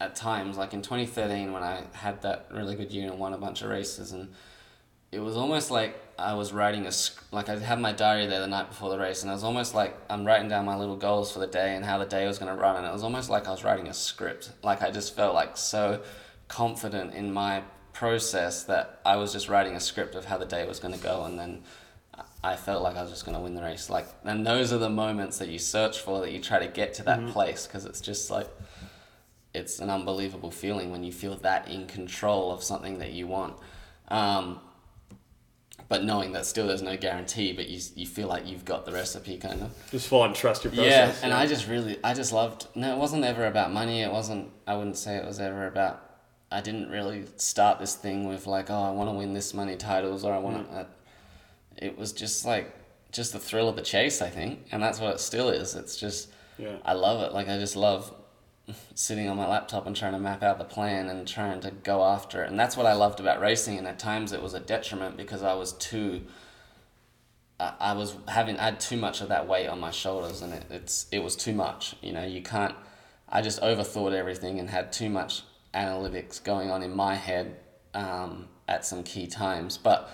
at times, like in 2013 when I had that really good year and won a bunch of races, and it was almost like I was writing a like I had my diary there the night before the race, and I was almost like I'm writing down my little goals for the day and how the day was going to run, and it was almost like I was writing a script. Like I just felt like so confident in my process that I was just writing a script of how the day was going to go, and then I felt like I was just going to win the race. Like, and those are the moments that you search for, that you try to get to that place, because it's just like it's an unbelievable feeling when you feel that in control of something that you want. Um, but knowing that still there's no guarantee, but you you feel like you've got the recipe kind of. just on trust your process. Yeah, and I just really I just loved. No, it wasn't ever about money. It wasn't. I wouldn't say it was ever about. I didn't really start this thing with like, oh, I want to win this many titles, or I want to. Mm. Uh, it was just like just the thrill of the chase, I think, and that's what it still is. It's just Yeah. I love it. Like I just love sitting on my laptop and trying to map out the plan and trying to go after it. And that's what I loved about racing. And at times it was a detriment because I was too. I I was having I had too much of that weight on my shoulders, and it, it's it was too much. You know, you can't. I just overthought everything and had too much analytics going on in my head um, at some key times. But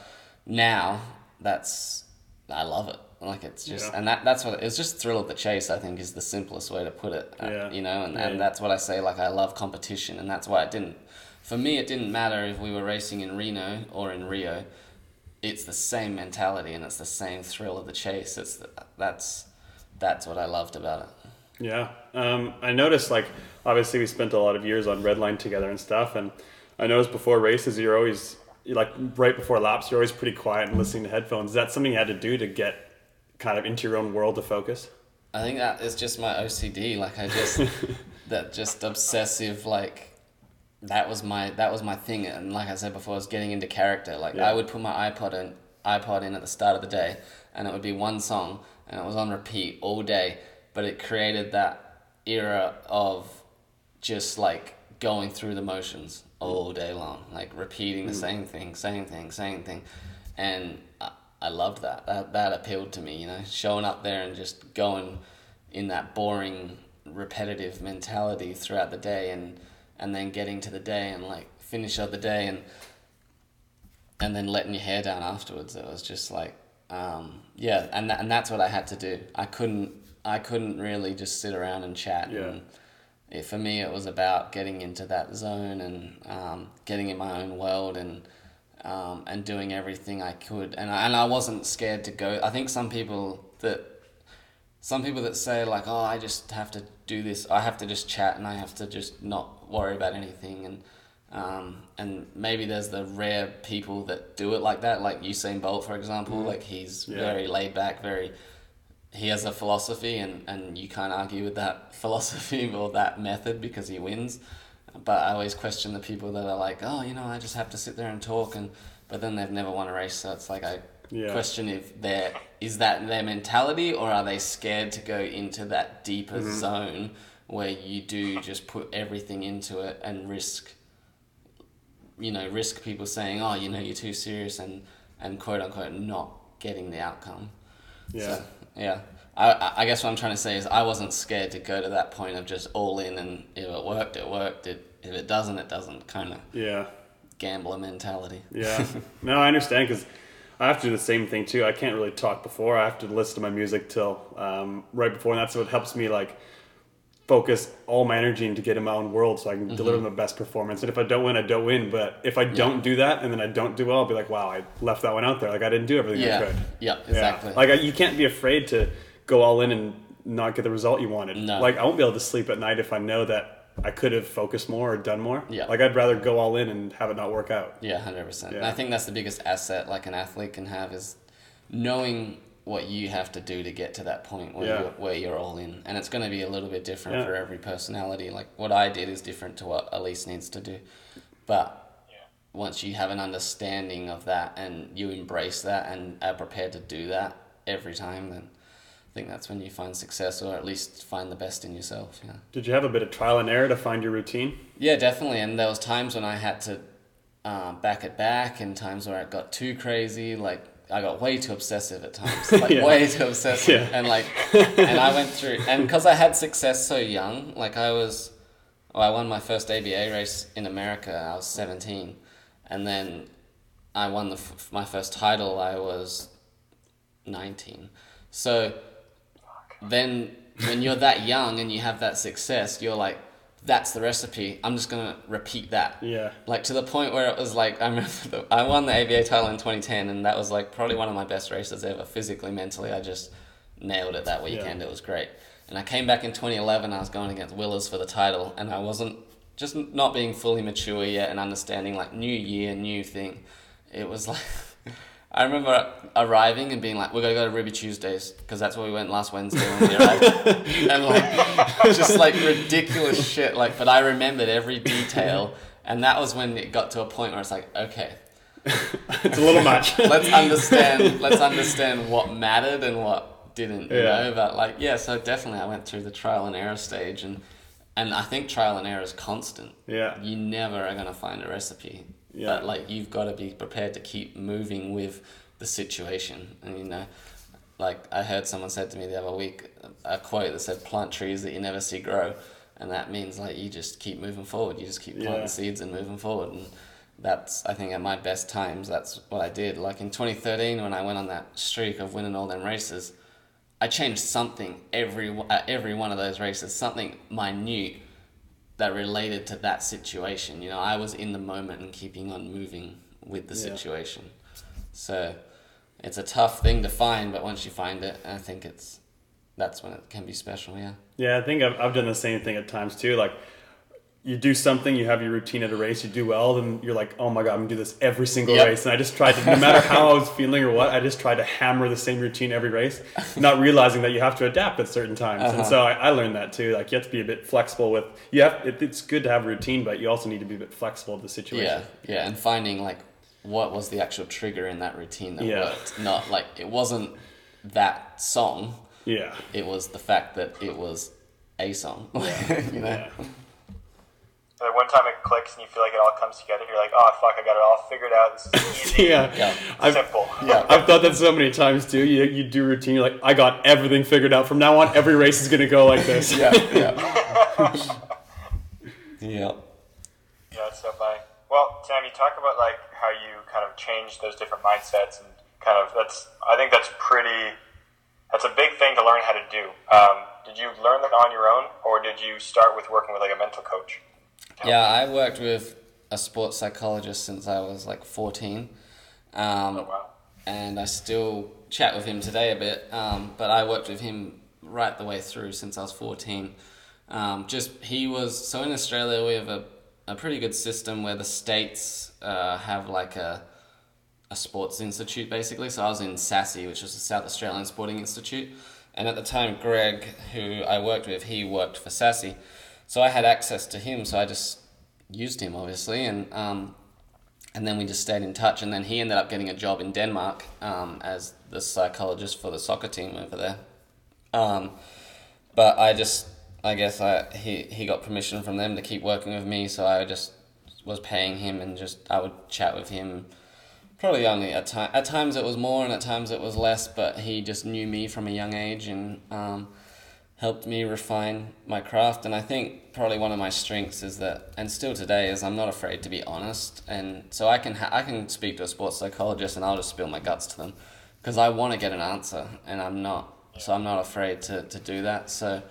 now that's I love it. Like it's just, Yeah. and that that's what it's just thrill of the chase. I think is the simplest way to put it. uh, Yeah. You know, and, Yeah. and that's what I say. Like I love competition, and that's why it didn't. For me, it didn't matter if we were racing in Reno or in Rio. It's the same mentality, and it's the same thrill of the chase. It's the, that's that's what I loved about it. Yeah. Um, I noticed, like, obviously, we spent a lot of years on Redline together and stuff. And I noticed before races, you're always, like, right before laps, you're always pretty quiet and listening to headphones. Is that something you had to do to get kind of into your own world to focus? I think that is just my OCD. Like I just [LAUGHS] that just obsessive like that was my that was my thing. And like I said before, I was getting into character. Like Yeah. I would put my iPod in iPod in at the start of the day, and it would be one song, and it was on repeat all day. But it created that era of just like going through the motions all day long, like repeating the mm. same thing, same thing, same thing, and uh, I, loved that. That that appealed to me, you know, showing up there and just going in that boring, repetitive mentality throughout the day, and and then getting to the day and like finish of the day and and then letting your hair down afterwards. It was just like, um, yeah, and tha- and that's what I had to do. I couldn't I couldn't really just sit around and chat. Yeah. And it, for me, it was about getting into that zone and um, getting in my own world and um, and doing everything I could. And I, and I wasn't scared to go. I think some people that some people that say like, oh, I just have to do this. I have to just chat and I have to just not worry about anything. And um, and maybe there's the rare people that do it like that, like Usain Bolt, for example. Like he's Yeah. very laid back, very. He has a philosophy, and, and you can't argue with that [LAUGHS] philosophy or that method because he wins. But I always question the people that are like, oh, you know, I just have to sit there and talk, and but then they've never won a race. So it's like I Yeah. question if they're is that their mentality or are they scared to go into that deeper Mm-hmm. zone where you do just put everything into it and risk you know risk people saying oh you know you're too serious and and quote unquote not getting the outcome Yeah. so, yeah I, I- guess what i'm trying to say is i wasn't scared to go to that point of just all in and if it worked it worked it if it doesn't it doesn't kind of Yeah. gambler mentality Yeah. [LAUGHS] no, I understand because I have to do the same thing too. I can't really talk before. I have to listen to my music till um, right before, and that's what helps me like focus all my energy into get in my own world so I can Mm-hmm. deliver the best performance. And if I don't win, I don't win. But if I don't do that and then I don't do well, I'll be like, wow, I left that one out there. Like I didn't do everything I could. yeah Yeah. exactly Like I, you can't be afraid to go all in and not get the result you wanted. No. Like I won't be able to sleep at night if I know that I could have focused more or done more. Yeah. Like I'd rather go all in and have it not work out. Yeah, hundred percent. Yeah. I think that's the biggest asset like an athlete can have is knowing what you have to do to get to that point where Yeah. you're, where you're all in, and it's going to be a little bit different Yeah. for every personality. Like what I did is different to what Alise needs to do, but Yeah. once you have an understanding of that and you embrace that and are prepared to do that every time, then I think that's when you find success, or at least find the best in yourself. Yeah. Did you have a bit of trial and error to find your routine? Yeah, definitely. And there was times when I had to uh, back it back, and times where it got too crazy. Like I got way too obsessive at times, [LAUGHS] like Yeah. way too obsessive. Yeah. And like, [LAUGHS] and I went through, and because I had success so young, like I was, well, I won my first ABA race in America. I was seventeen, and then I won the f- my first title. I was nineteen. So then when you're that young and you have that success, you're like, that's the recipe. I'm just gonna repeat that. Yeah. Like to the point where it was like I remember the, I won the ABA title in 2010, and that was like probably one of my best races ever. Physically, mentally, I just nailed it that weekend. Yeah. It was great. And I came back in 2011. I was going against Willers for the title, and I wasn't just not being fully mature yet and understanding like new year, new thing. It was like. [LAUGHS] I remember arriving and being like, "We're gonna go to Ruby Tuesdays because that's where we went last Wednesday when we arrived," [LAUGHS] and like just like ridiculous shit. Like, but I remembered every detail, and that was when it got to a point where it's like, okay, [LAUGHS] It's a little much. [LAUGHS] let's understand. let's understand what mattered and what didn't. You Yeah. know, but like, yeah. So definitely, I went through the trial and error stage, and and I think trial and error is constant. Yeah. You never are gonna find a recipe. Yeah. But like you've got to be prepared to keep moving with the situation, and you know, like I heard someone said to me the other week a quote that said, "Plant trees that you never see grow," and that means like you just keep moving forward. You just keep planting Yeah. seeds and moving forward, and that's I think at my best times that's what I did. Like in twenty thirteen when I went on that streak of winning all them races. I changed something every at every one of those races, something minute that related to that situation. You know, I was in the moment and keeping on moving with the Yeah. situation. So it's a tough thing to find, but once you find it, I think it's that's when it can be special. Yeah. Yeah, I think I've, I've done the same thing at times too. Like, you do something, you have your routine at a race, you do well, then you're like, oh my god, I'm gonna do this every single Yep. race. And I just tried to, no matter how I was feeling or what, I just tried to hammer the same routine every race, not realizing that you have to adapt at certain times. And Uh-huh. so I, I learned that too. Like, you have to be a bit flexible with. You have. It, it's good to have a routine, but you also need to be a bit flexible with the situation. Yeah, yeah, and finding like what was the actual trigger in that routine that Yeah. worked. Not like it wasn't that song. Yeah. It was the fact that it was a song. [LAUGHS] you know. Yeah. And then one time it clicks and you feel like it all comes together. You're like, oh fuck, I got it all figured out. This is [LAUGHS] easy, Yeah. Yeah. I've, simple. Yeah. I've thought that so many times too. You, you do routine, you're like, I got everything figured out. From now on, every race is going to go like this. yeah, yeah. [LAUGHS] yeah. Yeah, it's so funny. Well, Sam, you talk about like how you kind of change those different mindsets and kind of that's. I think that's pretty. That's a big thing to learn how to do. Um, did you learn that on your own, or did you start with working with like a mental coach? Yeah, I worked with a sports psychologist since I was like 14. Um, Oh wow. and I still chat with him today a bit. Um, but I worked with him right the way through since I was 14. Um, just he was so in Australia we have a, a pretty good system where the states uh, have like a a sports institute basically. So I was in SASI, which was the South Australian Sporting Institute, and at the time Greg, who I worked with, he worked for SASI, so I had access to him. So I just used him obviously, and um, and then we just stayed in touch. And then he ended up getting a job in Denmark um, as the psychologist for the soccer team over there. Um, but I just, I guess I he he got permission from them to keep working with me, so I just was paying him and just I would chat with him. Probably only at time at times it was more and at times it was less, but he just knew me from a young age and um, helped me refine my craft. And I think probably one of my strengths is that, and still today, is I'm not afraid to be honest. And so I can ha- I can speak to a sports psychologist and I'll just spill my guts to them because I want to get an answer and I'm not. So I'm not afraid to, to do that. So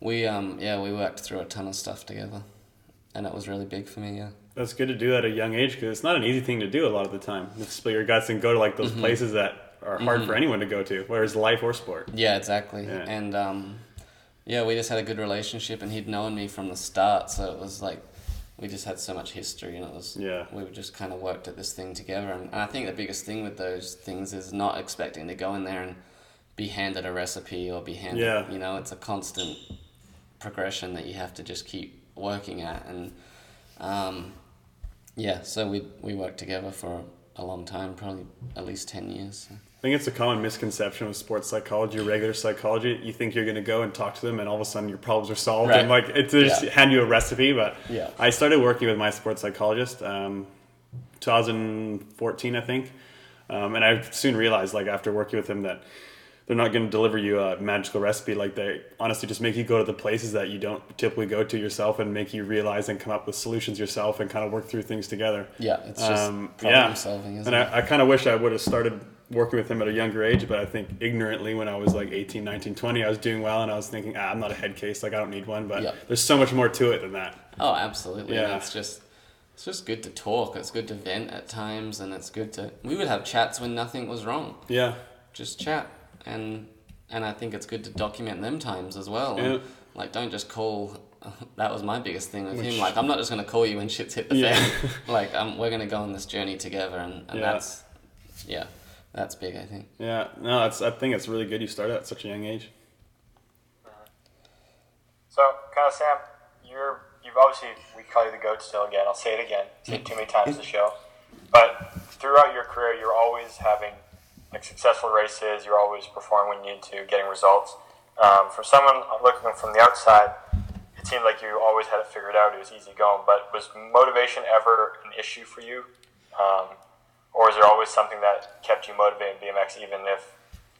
we um yeah we worked through a ton of stuff together, and it was really big for me. Yeah. That's good to do that at a young age because it's not an easy thing to do a lot of the time. To spill your guts and go to like those Mm-hmm. places that are hard for anyone to go to, whereas life or sport. Yeah, exactly. Yeah. And um, yeah, we just had a good relationship, and he'd known me from the start, so it was like we just had so much history, and it was Yeah. we were just kind of worked at this thing together. And, and I think the biggest thing with those things is not expecting to go in there and be handed a recipe or be handed, Yeah. you know, it's a constant progression that you have to just keep working at, and um, yeah, so we we worked together for a long time, probably at least ten years. so. I think it's a common misconception with sports psychology or regular psychology. You think you're going to go and talk to them, and all of a sudden your problems are solved, and like it's they just Yeah. hand you a recipe. But Yeah. I started working with my sports psychologist, um, 2014, I think, um, and I soon realized, like after working with him, that they're not going to deliver you a magical recipe. Like they honestly just make you go to the places that you don't typically go to yourself, and make you realize and come up with solutions yourself, and kind of work through things together. Yeah, it's just Um, problem solving, isn't and it? I, I kind of wish I would have started working with him at a younger age, but I think ignorantly when I was like 18, 19, 20, I was doing well and I was thinking, ah, I'm not a head case, like I don't need one. But Yeah. there's so much more to it than that. Oh, absolutely. Yeah. Yeah. It's just it's just good to talk. It's good to vent at times, and it's good to. We would have chats when nothing was wrong. Yeah. Just chat, and and I think it's good to document them times as well. Yeah. And, like, don't just call. [LAUGHS] That was my biggest thing with Which- him. Like, I'm not just gonna call you when shit's hit the Yeah. fan. [LAUGHS] like, um, we're gonna go on this journey together, and, and Yeah. that's yeah, that's big. I think. Yeah. No, that's, I think it's really good you started at such a young age. So, kind of Sam, you're you've obviously we call you the goat still again. I'll say it again. Say it too many times the show. But throughout your career, you're always having like successful races. You're always performing when you need to, getting results. Um, for someone looking from the outside, it seemed like you always had it figured out. It was easy going. But was motivation ever an issue for you? Um, or is there always something that kept you motivated in BMX, even if,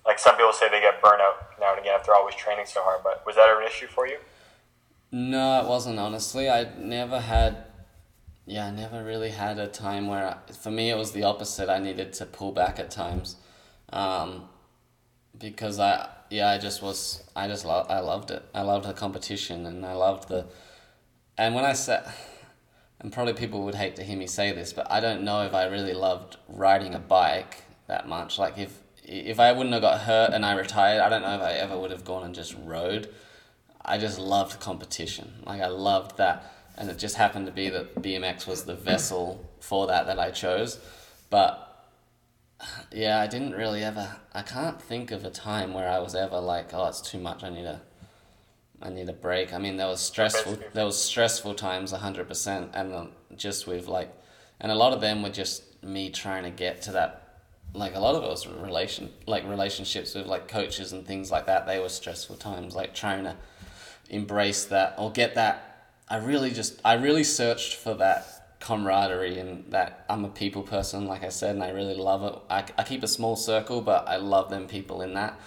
like some people say, they get burnout now and again if they're always training so hard? But was that an issue for you? No, it wasn't honestly. I never had, yeah, I never really had a time where, I, for me, it was the opposite. I needed to pull back at times, um, because I, yeah, I just was, I just lo- I loved it. I loved the competition, and I loved the, and when I said, and probably people would hate to hear me say this, but I don't know if I really loved riding a bike that much. Like if if I wouldn't have got hurt and I retired, I don't know if I ever would have gone and just rode. I just loved competition. Like I loved that, and it just happened to be that BMX was the vessel for that that I chose. But yeah, I didn't really ever. I can't think of a time where I was ever like, oh, it's too much. I need a, I need a break. I mean, there was stressful. There was stressful times, hundred percent, and just with like, and a lot of them were just me trying to get to that. Like a lot of it was relation, like relationships with like coaches and things like that. They were stressful times, like trying to embrace that or get that. I really just, I really searched for that camaraderie and that I'm a people person, like I said, and I really love it. I, I keep a small circle, but I love them people in that.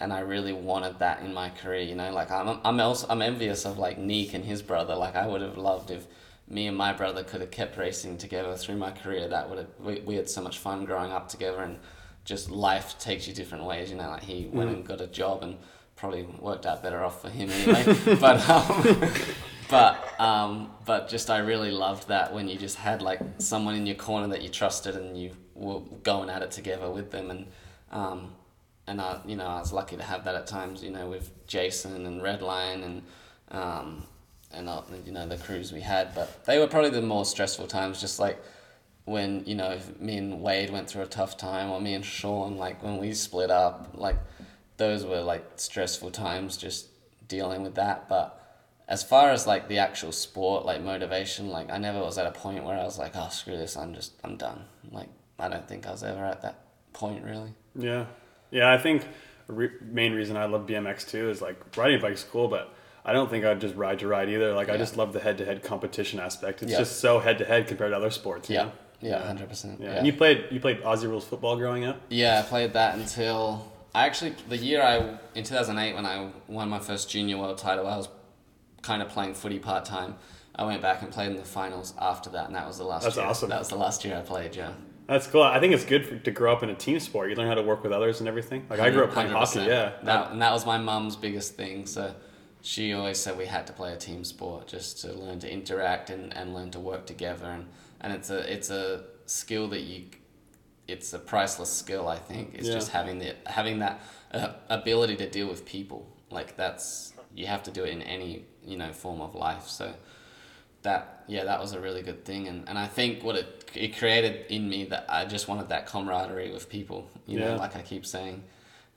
And I really wanted that in my career, you know, like I'm, I'm also, I'm envious of like Nick and his brother. Like I would have loved if me and my brother could have kept racing together through my career. That would have, we, we had so much fun growing up together and just life takes you different ways, you know, like he went and got a job and probably worked out better off for him anyway. [LAUGHS] but um, [LAUGHS] but um, but just I really loved that when you just had like someone in your corner that you trusted and you were going at it together with them and um, and I you know I was lucky to have that at times you know with Jason and Redline and um, and uh, you know the crews we had. But they were probably the more stressful times just like when you know me and Wade went through a tough time or me and Sean like when we split up like those were like stressful times just dealing with that. But as far as like the actual sport like motivation like i never was at a point where i was like oh screw this i'm just i'm done. Like i don't think i was ever at that point really. Yeah, yeah. I think re- main reason I love BMX too is like riding a bike's cool, but I don't think I'd just ride to ride either. Like I just love the head to head competition aspect. It's Yeah. just so head to head compared to other sports. yeah know? yeah 100% Yeah. yeah And you played you played Aussie rules football growing up. Yeah, I played that until I actually the year I in two thousand eight when I won my first junior world title, I was kind of playing footy part time. I went back and played in the finals after that, and that was the last. That's year. awesome. That was the last year I played. Yeah. That's cool. I think it's good for, to grow up in a team sport. You learn how to work with others and everything. Like I grew up playing hockey. 100%. Yeah. That, and that was my mum's biggest thing. So she always said we had to play a team sport just to learn to interact and, and learn to work together. And, and it's a it's a skill that you it's a priceless skill. I think it's Yeah. just having the having that uh, ability to deal with people. Like that's you have to do it in any you know form of life. So that yeah that was a really good thing and, and I think what it it created in me that I just wanted that camaraderie with people you Yeah. know like I keep saying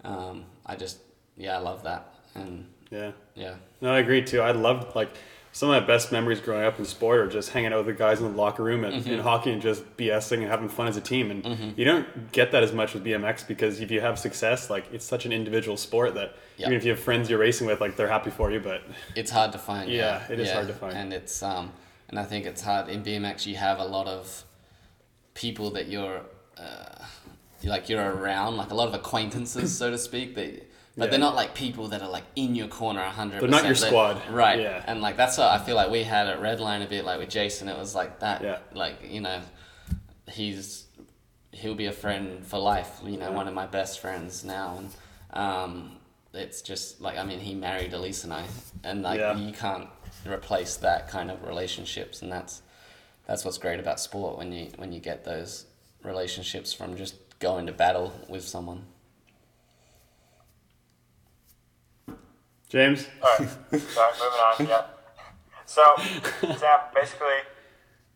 um, I just yeah I love that and Yeah. yeah No, I agree too. I loved like some of my best memories growing up in sport are just hanging out with the guys in the locker room and, Mm-hmm. in hockey and just BSing and having fun as a team. And you don't get that as much with BMX because if you have success, like it's such an individual sport that Yeah. even if you have friends you're racing with, like they're happy for you. But it's hard to find yeah, Yeah, it is hard to find. and it's um and I think it's hard in BMX you have a lot of people that you're uh, like you're around like a lot of acquaintances so to speak that but Yeah. they're not like people that are like in your corner 100 They're not your squad. right Yeah. and like that's what I feel like we had at Redline a bit like with Jason it was like that Yeah. like you know he's he'll be a friend for life you know Yeah. one of my best friends now and um it's just like I mean he married Alise and I and like you can't replace that kind of relationships and that's that's what's great about sport when you when you get those relationships from just going to battle with someone James, All right. Sorry, moving on. Yeah. So, [LAUGHS] Sam, basically,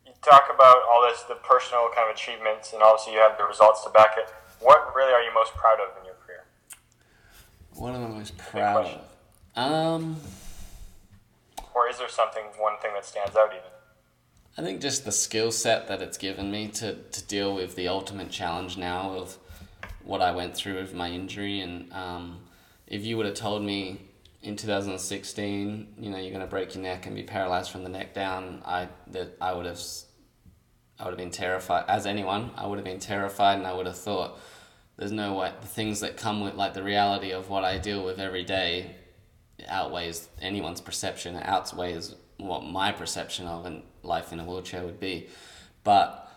you talk about all this, the personal kind of achievements, and obviously you have the results to back it. What really are you most proud of in your career? what am I most proud of um Or is there something, one thing that stands out even? I think just the skill set that it's given me to, to deal with the ultimate challenge now of what I went through with my injury. And um, if you would have told me in 2016, you know, you're going to break your neck and be paralyzed from the neck down. I that I would have, I would have been terrified. As anyone, I would have been terrified, and I would have thought, "There's no way." The things that come with, like the reality of what I deal with every day, outweighs anyone's perception. It outweighs what my perception of and life in a wheelchair would be. But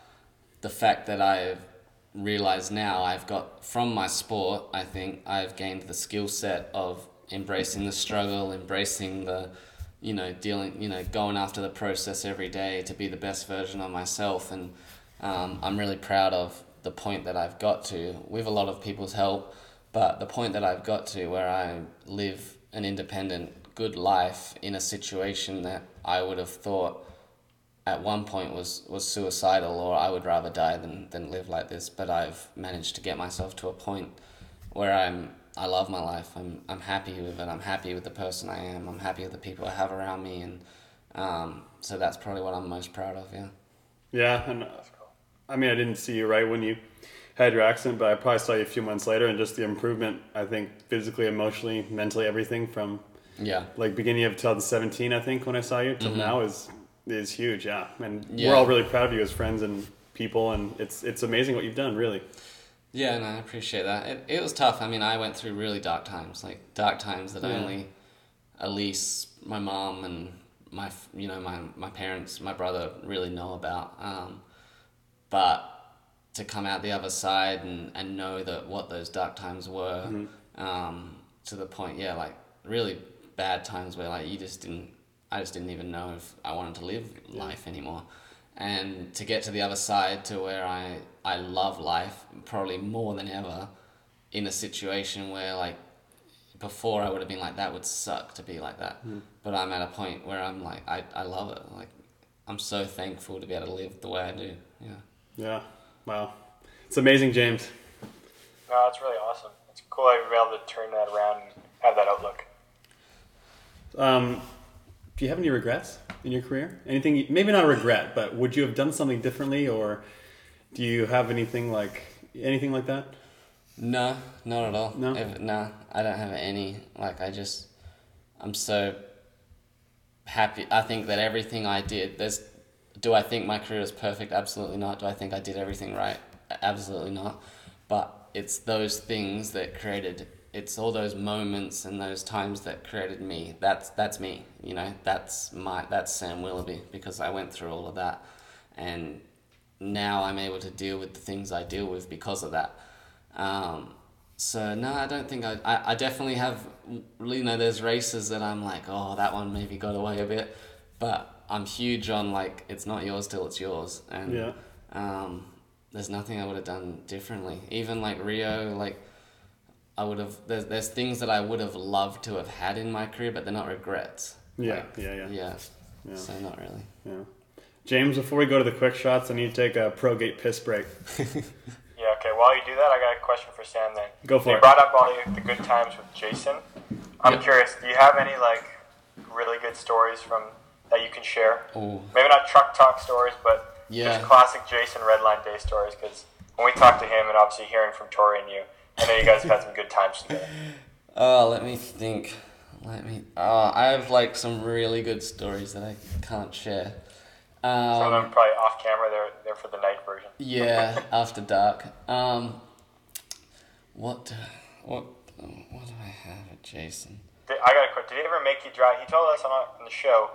the fact that I've realized now I've got from my sport, I think I've gained the skill set of embracing the struggle, embracing the, you know, dealing, you know, going after the process every day to be the best version of myself. And um, I'm really proud of the point that I've got to with a lot of people's help. But the point that I've got to where I live an independent, good life in a situation that I would have thought at one point was, was suicidal or I would rather die than, than live like this. But I've managed to get myself to a point where I'm I love my life. I'm I'm happy with it. I'm happy with the person I am. I'm happy with the people I have around me, and um, so that's probably what I'm most proud of. Yeah. Yeah, and I mean, I didn't see you right when you had your accident, but I probably saw you a few months later, and just the improvement. I think physically, emotionally, mentally, everything from yeah, like beginning of 2017, I think when I saw you till Mm-hmm. now is is huge. Yeah, and Yeah. we're all really proud of you as friends and people, and it's it's amazing what you've done. Really. Yeah, and I appreciate that. It, it was tough. I mean, I went through really dark times, like dark times that Yeah. only Alise, my mom, and my you know my my parents, my brother really know about. Um, but to come out the other side and, and know that what those dark times were, um, to the point, yeah, like really bad times where like you just didn't, I just didn't even know if I wanted to live life anymore, and to get to the other side to where I I love life probably more than ever, in a situation where like before I would have been like that would suck to be like that, hmm. but I'm at a point where I'm like I, I love it like. I'm so thankful to be able to live the way I do. Yeah. Yeah. Wow. It's amazing, James. No, it's really awesome. It's cool that you've been able to turn that around and have that outlook. Um, do you have any regrets in your career? Anything? Maybe not a regret, but would you have done something differently, or do you have anything like anything like that? No, not at all. No? If, no, I don't have any. Like, I just, I'm so happy. I think that everything I did, there's, do I think my career is perfect? Absolutely not. Do I think I did everything right? Absolutely not. But it's those things that created, it's all those moments and those times that created me. That's, that's me, you know, that's my, that's Sam Willoughby because I went through all of that. And now I'm able to deal with the things I deal with because of that. Um, so no, I don't think I, I. I definitely have. You know, there's races that I'm like, oh, that one maybe got away a bit, but I'm huge on like it's not yours till it's yours, and Yeah. um, there's nothing I would have done differently. Even like Rio, like I would have. There's there's things that I would have loved to have had in my career, but they're not regrets. Yeah, Like, yeah, yeah, yeah. Yeah. So not really. yeah. James, before we go to the quick shots, I need to take a ProGate piss break. [LAUGHS] Yeah, okay. While you do that, I got a question for Sam then. Go for you it. You brought up all the, the good times with Jason. I'm Yep. curious, do you have any like really good stories from that you can share? Oh, Maybe not truck talk stories, but Yeah. just classic Jason Redline Day stories. Because when we talked to him, and obviously hearing from Tory and you, I know you guys have had some good times together. Oh, let me think. Let me. Oh, I have like some really good stories that I can't share. Some of Um, them probably off camera. They're they're for the night version. yeah, [LAUGHS] after dark. Um, what? do- What? What do I have at Jason? I got a question. Did he ever make you drive? He told us on the show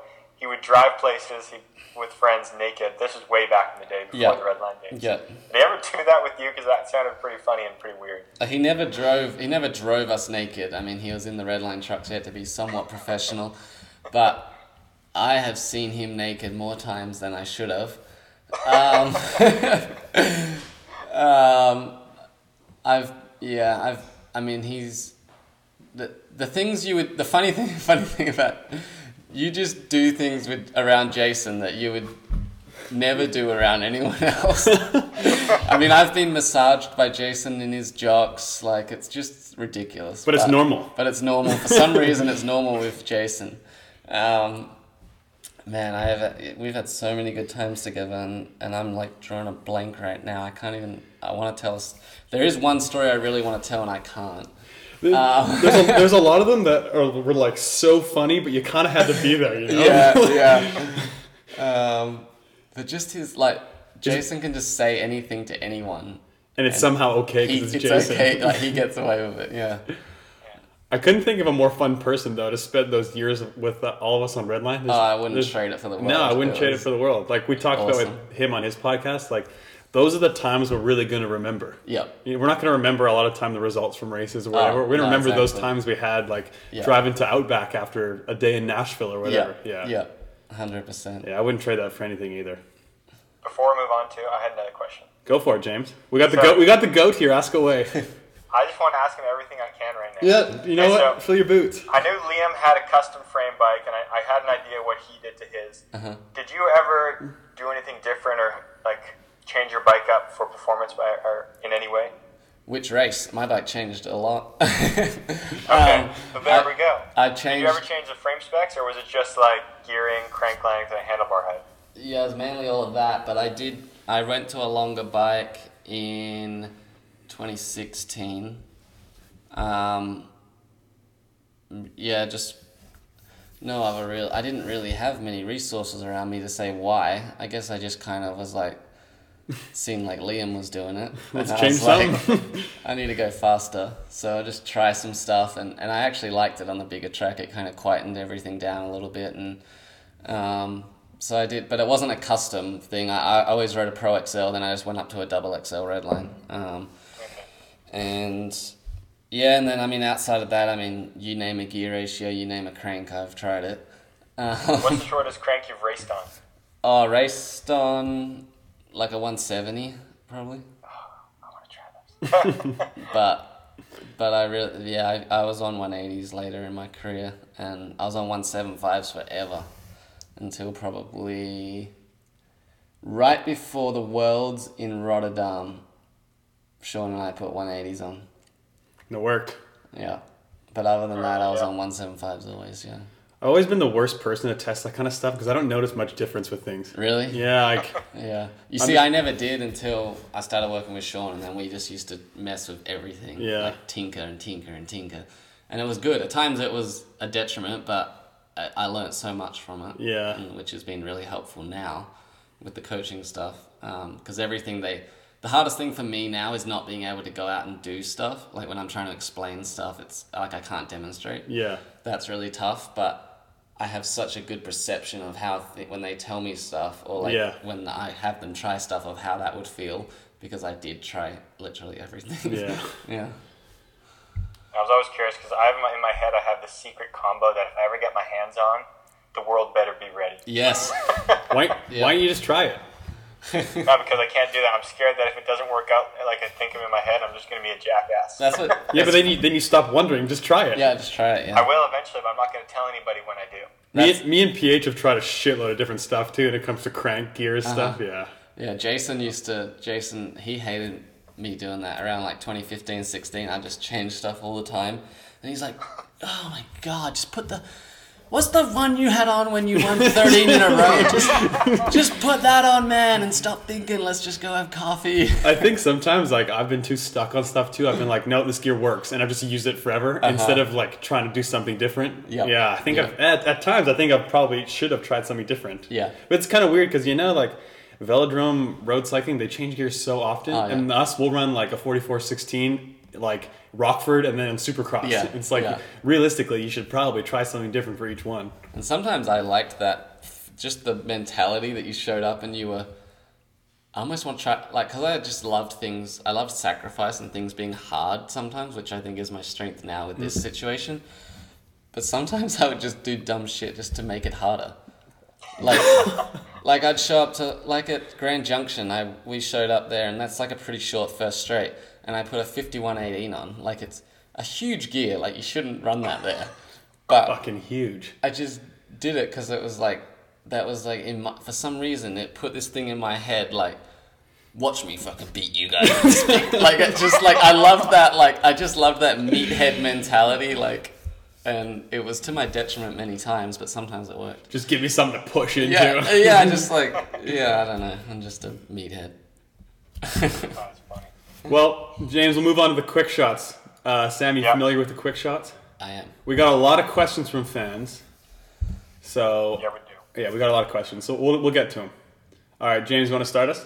he would drive places he, with friends naked. This was way back in the day before Yeah. the Redline days. Yeah. Did he ever do that with you? Because that sounded pretty funny and pretty weird. Uh, He never drove. He never drove us naked. I mean, he was in the Redline truck, so he had to be somewhat professional. But I have seen him naked more times than I should have. Um, [LAUGHS] um, I've yeah. I've. I mean, he's the the things you would. The funny thing. [LAUGHS] Funny thing about you just do things with around Jason that you would never do around anyone else. [LAUGHS] I mean, I've been massaged by Jason in his jocks. Like, it's just ridiculous. But it's normal. But it's normal. For some reason, it's normal with Jason. Um, man, I have we've had so many good times together, and, and I'm like drawing a blank right now. I can't even. I want to tell us. There is one story I really want to tell, and I can't. [LAUGHS] there's, a, there's a lot of them that are were like so funny, but you kind of had to be there, you know? yeah, [LAUGHS] yeah. Um, but just his like, Jason can just say anything to anyone. And it's somehow okay because it's it's, Jason. okay, like he gets away with it. Yeah. [LAUGHS] I couldn't think of a more fun person though to spend those years with uh, all of us on Redline. Oh, I wouldn't trade it for the world. No, I wouldn't trade it for the world. Like we talked awesome. about with him on his podcast, like those are the times we're really going to remember. Yep. You know, We're not going to remember a lot of time the results from races or Oh, whatever. we're going to no, remember those times we had, like Yeah. driving to Outback after a day in Nashville or whatever. Yeah. Yeah. Yeah. Hundred percent. Yeah, I wouldn't trade that for anything either. Before we move on to, I had another question. Go for it, James. We got the goat. We got the goat here. Ask away. [LAUGHS] I just want to ask him everything I can right now. yeah. You know Okay, what? so- Fill your boots. I knew Liam had a custom frame bike, and I, I had an idea what he did to his. Uh-huh. Did you ever do anything different or like change your bike up for performance by or in any way? Which race? My bike changed a lot. [LAUGHS] Okay, Um, so there I- we go. I Did changed. you ever change the frame specs, or was it just like gearing, crank length, and handlebar height? Yeah, it was mainly all of that, but I did. I went to a longer bike in 2016. Um, yeah, just no other real. I didn't really have many resources around me to say why. I guess I just kind of was like, seemed like Liam was doing it. Let's and I change was like, something. [LAUGHS] I need to go faster. So I just try some stuff, and, and I actually liked it on the bigger track. It kind of quietened everything down a little bit, and um, so I did. But it wasn't a custom thing. I, I always rode a Pro XL, then I just went up to a double XL Redline. Um, and yeah, and then I mean outside of that, I mean you name a gear ratio, you name a crank, I've tried it. Um, [LAUGHS] What's the shortest crank you've raced on? oh, raced on like a 170 probably. Oh, I want to try this. [LAUGHS] [LAUGHS] but but I really yeah I, I was on 180s later in my career and I was on 175s forever until probably right before the Worlds in Rotterdam. Sean and I put 180s on. It worked. Yeah. But other than that, I was Yeah. on 175s always, yeah. I've always been the worst person to test that kind of stuff because I don't notice much difference with things. Really? Yeah, like [LAUGHS] Yeah. You see, just- I never did until I started working with Sean, and then we just used to mess with everything. Yeah. Like tinker and tinker and tinker. And it was good. At times it was a detriment, but I, I learned so much from it. Yeah. Which has been really helpful now with the coaching stuff. Um, because everything they. The hardest thing for me now is not being able to go out and do stuff. Like when I'm trying to explain stuff, it's like I can't demonstrate yeah, that's really tough but i have such a good perception of how th- when they tell me stuff or like Yeah. when i have them try stuff of how that would feel because i did try literally everything Yeah. [LAUGHS] yeah I was always curious because I have my, in my head I have this secret combo that if I ever get my hands on, the world better be ready. yes [LAUGHS] why Yeah. why don't you just try it? Not because I can't do that. I'm scared that if it doesn't work out like I think of in my head, I'm just going to be a jackass. that's what Yeah, but then you then you stop wondering. Just try it. yeah just try it I will eventually, but I'm not going to tell anybody when I do. Me, me and PH have tried a shitload of different stuff too when it comes to crank gear Uh-huh. stuff. Yeah. yeah jason used to jason he hated me doing that around like 2015 16 i just changed stuff all the time and he's like oh my god just put the What's the one you had on when you won 13 in a row? [LAUGHS] Just, just put that on, man, and stop thinking. Let's just go have coffee. I think sometimes like I've been too stuck on stuff too. I've been like, no, this gear works, and I've just used it forever instead of like trying to do something different. Uh-huh. Yeah, I think Yeah. I've, at, at times I think I probably should have tried something different. Yeah. but it's kind of weird because you know like velodrome road cycling they change gears so often, Oh, yeah. and us we'll run like a 4416 like Rockford and then Supercross. Yeah, It's like yeah. realistically you should probably try something different for each one. And sometimes I liked that, just the mentality that you showed up and you were. I almost want to try, like, because I just loved things. I loved sacrifice and things being hard sometimes, which I think is my strength now with this mm. situation. But sometimes [LAUGHS] I would just do dumb shit just to make it harder. Like, [LAUGHS] like I'd show up to like at Grand Junction. I we showed up there, and that's like a pretty short first straight. And I put a fifty one eighteen on. Like it's a huge gear. Like you shouldn't run that there. But Fucking huge. I just did it because it was like that was like in my, for some reason it put this thing in my head like watch me fucking beat you guys [LAUGHS] like it just like I loved that like I just loved that meathead mentality like and it was to my detriment many times but sometimes it worked Just give me something to push into. yeah yeah [LAUGHS] just like yeah I don't know I'm just a meathead [LAUGHS] that's funny. Well, James, we'll move on to the quick shots. Uh, Sam, you Yeah. familiar with the quick shots? I am. We got a lot of questions from fans. So Yeah, we do. yeah, we got a lot of questions. So we'll we'll get to them. All right, James, you want to start us?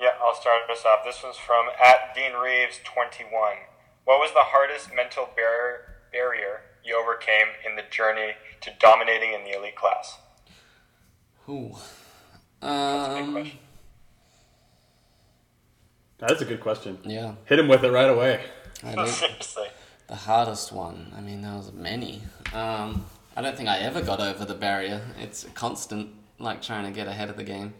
Yeah, I'll start us off. This one's from at Dean Reeves twenty one. What was the hardest mental barrier barrier you overcame in the journey to dominating in the elite class? Ooh. That's a big Um, question. That's a good question. yeah, Hit him with it right away. I do. Seriously. The hardest one. I mean, there was many. Um, I don't think I ever got over the barrier. It's a constant, like trying to get ahead of the game.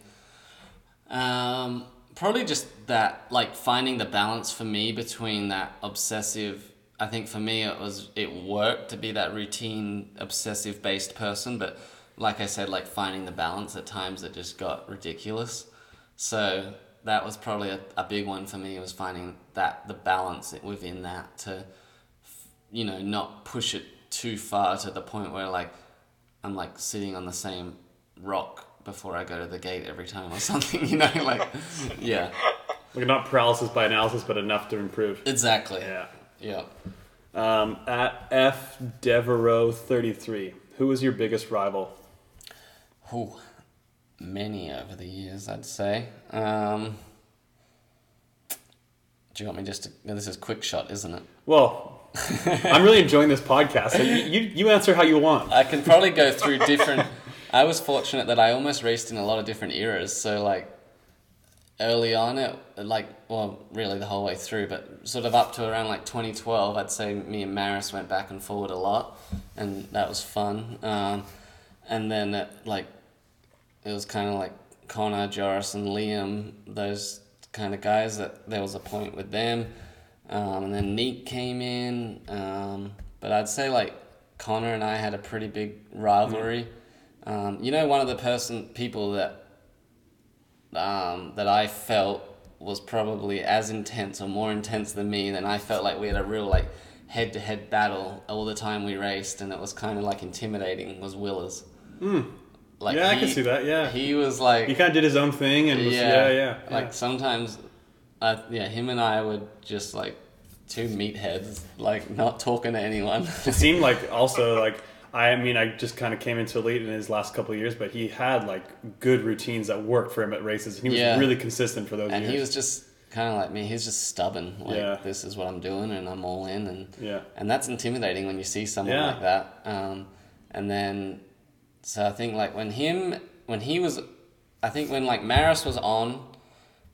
Um, probably just that, like finding the balance for me between that obsessive. I think for me it was it worked to be that routine, obsessive based person, but like I said, like finding the balance at times it just got ridiculous. So that was probably a, a big one for me was finding that the balance within that to you know, not push it too far to the point where like I'm like sitting on the same rock before I go to the gate every time or [LAUGHS] something, you know, like yeah. Like not paralysis by analysis, but enough to improve. Exactly. Yeah. Yeah. Um, at F Devereaux thirty three, who was your biggest rival? Ooh, many over the years, I'd say. Um, do you want me just to? This is quick shot, isn't it? Well, I'm really enjoying this podcast. So you, you you answer how you want. I can probably go through different. I was fortunate that I almost raced in a lot of different eras. So like early on, it like well, really the whole way through, but sort of up to around like 2012, I'd say me and Maris went back and forward a lot, and that was fun. Um, and then it, like it was kind of like Connor, Joris, and Liam, those kind of guys that there was a point with them. Um, and then Neat came in. Um, but I'd say like Connor and I had a pretty big rivalry. Um, you know, one of the person people that um, that I felt was probably as intense or more intense than me. And I felt like we had a real like head to head battle all the time we raced, and it was kind of like intimidating. Was Willers. Like yeah, I can see that. Yeah, He was like he kind of did his own thing, and was, yeah, yeah, yeah. Like sometimes, uh, yeah, him and I would just like two meatheads, like not talking to anyone. [LAUGHS] It seemed like also like I mean I just kind of came into elite in his last couple of years, but he had like good routines that worked for him at races. He was Yeah. really consistent for those and years. he was just kind of like me. He's just stubborn. Like Yeah. this is what I'm doing, and I'm all in, and Yeah. and that's intimidating when you see someone Yeah. like that. Um, and then, so I think like when him when he was, I think when like Maris was on,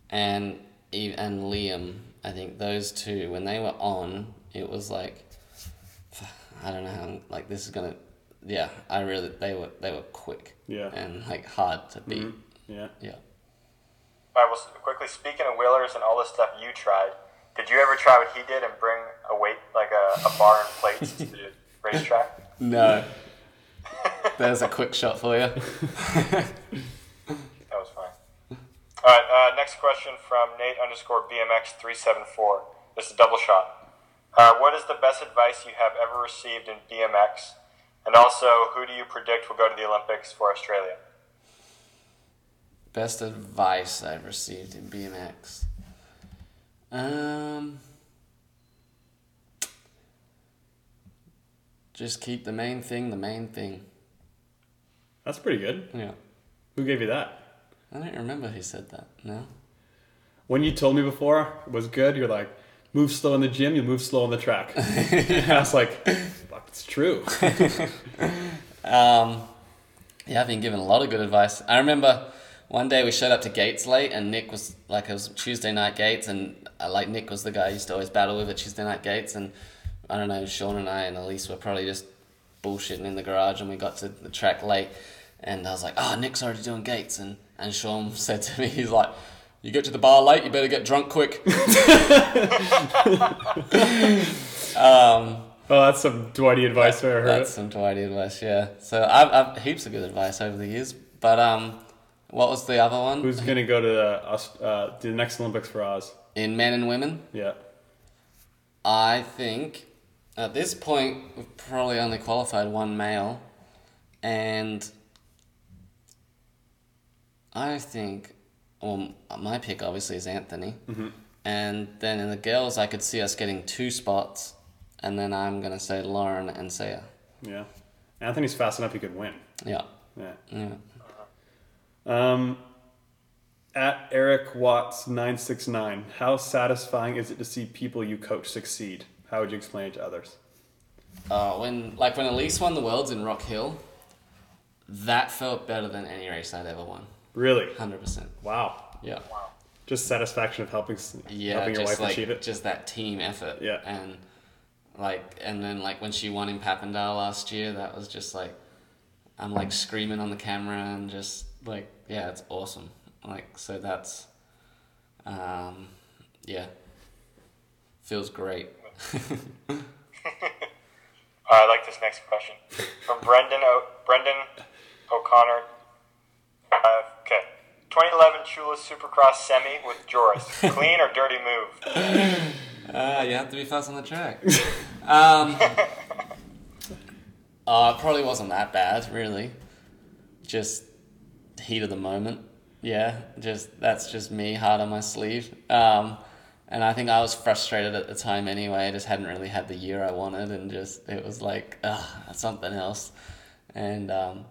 and Eve and Liam, I think those two when they were on, it was like, [SIGHS] I don't know how like this is gonna. Yeah, I really they were they were quick. Yeah. And like hard to beat. Mm-hmm. yeah. Yeah. All right, well, quickly, speaking of Willers and all the stuff you tried, did you ever try what he did and bring a weight, like a, a bar and plates to [LAUGHS] the racetrack? No. There's a quick shot for you. [LAUGHS] That was fine. All right, uh, next question from Nate underscore BMX three seven four. This is a double shot. Uh, what is the best advice you have ever received in BMX? And also, who do you predict will go to the Olympics for Australia? Best advice I've received in BMX. Um, just keep the main thing the main thing. That's pretty good. Yeah. Who gave you that? I don't remember who said that. No. When you told me before it was good, you're like, move slow in the gym, you move slow on the track. [LAUGHS] I was like, fuck, it's true. [LAUGHS] Um, yeah, I've been given a lot of good advice. I remember one day we showed up to Gates late, and Nick was like, it was Tuesday night Gates, and uh, like Nick was the guy I used to always battle with at Tuesday night Gates, and I don't know, Sean and I and Alise were probably just bullshitting in the garage, and we got to the track late, and I was like, oh, Nick's already doing Gates, and and Sean [LAUGHS] said to me, he's like. You get to the bar late, you better get drunk quick. [LAUGHS] um, Oh, that's some Dwighty advice I heard. that's some Dwighty advice, yeah. So I've, I've heaps of good advice over the years. But um, what was the other one? Who's gonna go to the, uh, the next Olympics for Oz? In men and women, Yeah. I think at this point we've probably only qualified one male, and I think, well, my pick obviously is Anthony, and then in the girls I could see us getting two spots, and then I'm gonna say Lauren and Saya. Yeah. Anthony's fast enough he could win. Yeah, Yeah. yeah. Um, at Eric Watts nine six nine, how satisfying is it to see people you coach succeed? How would you explain it to others? Uh, when like when Alise won the worlds in Rock Hill, that felt better than any race I'd ever won. Really? Hundred percent. Wow. Yeah. Wow. Just satisfaction of helping Yeah, helping your just wife like achieve it. just that team effort. Yeah. And like and then like when she won in Papendal last year, that was just like I'm like screaming on the camera and just like yeah, it's awesome. Like so that's um yeah. Feels great. [LAUGHS] I like this next question from Brendan o- Brendan O'Connor. Uh, okay, 2011 Chula Supercross Semi with Joris. [LAUGHS] Clean or dirty move? [LAUGHS] Uh, you have to be fast on the track. um, [LAUGHS] uh, it probably wasn't that bad, really. Just heat of the moment. Yeah, just that's just me, hard on my sleeve. Um, and I think I was frustrated at the time anyway. I just hadn't really had the year I wanted, and just it was like, ugh, something else. And um,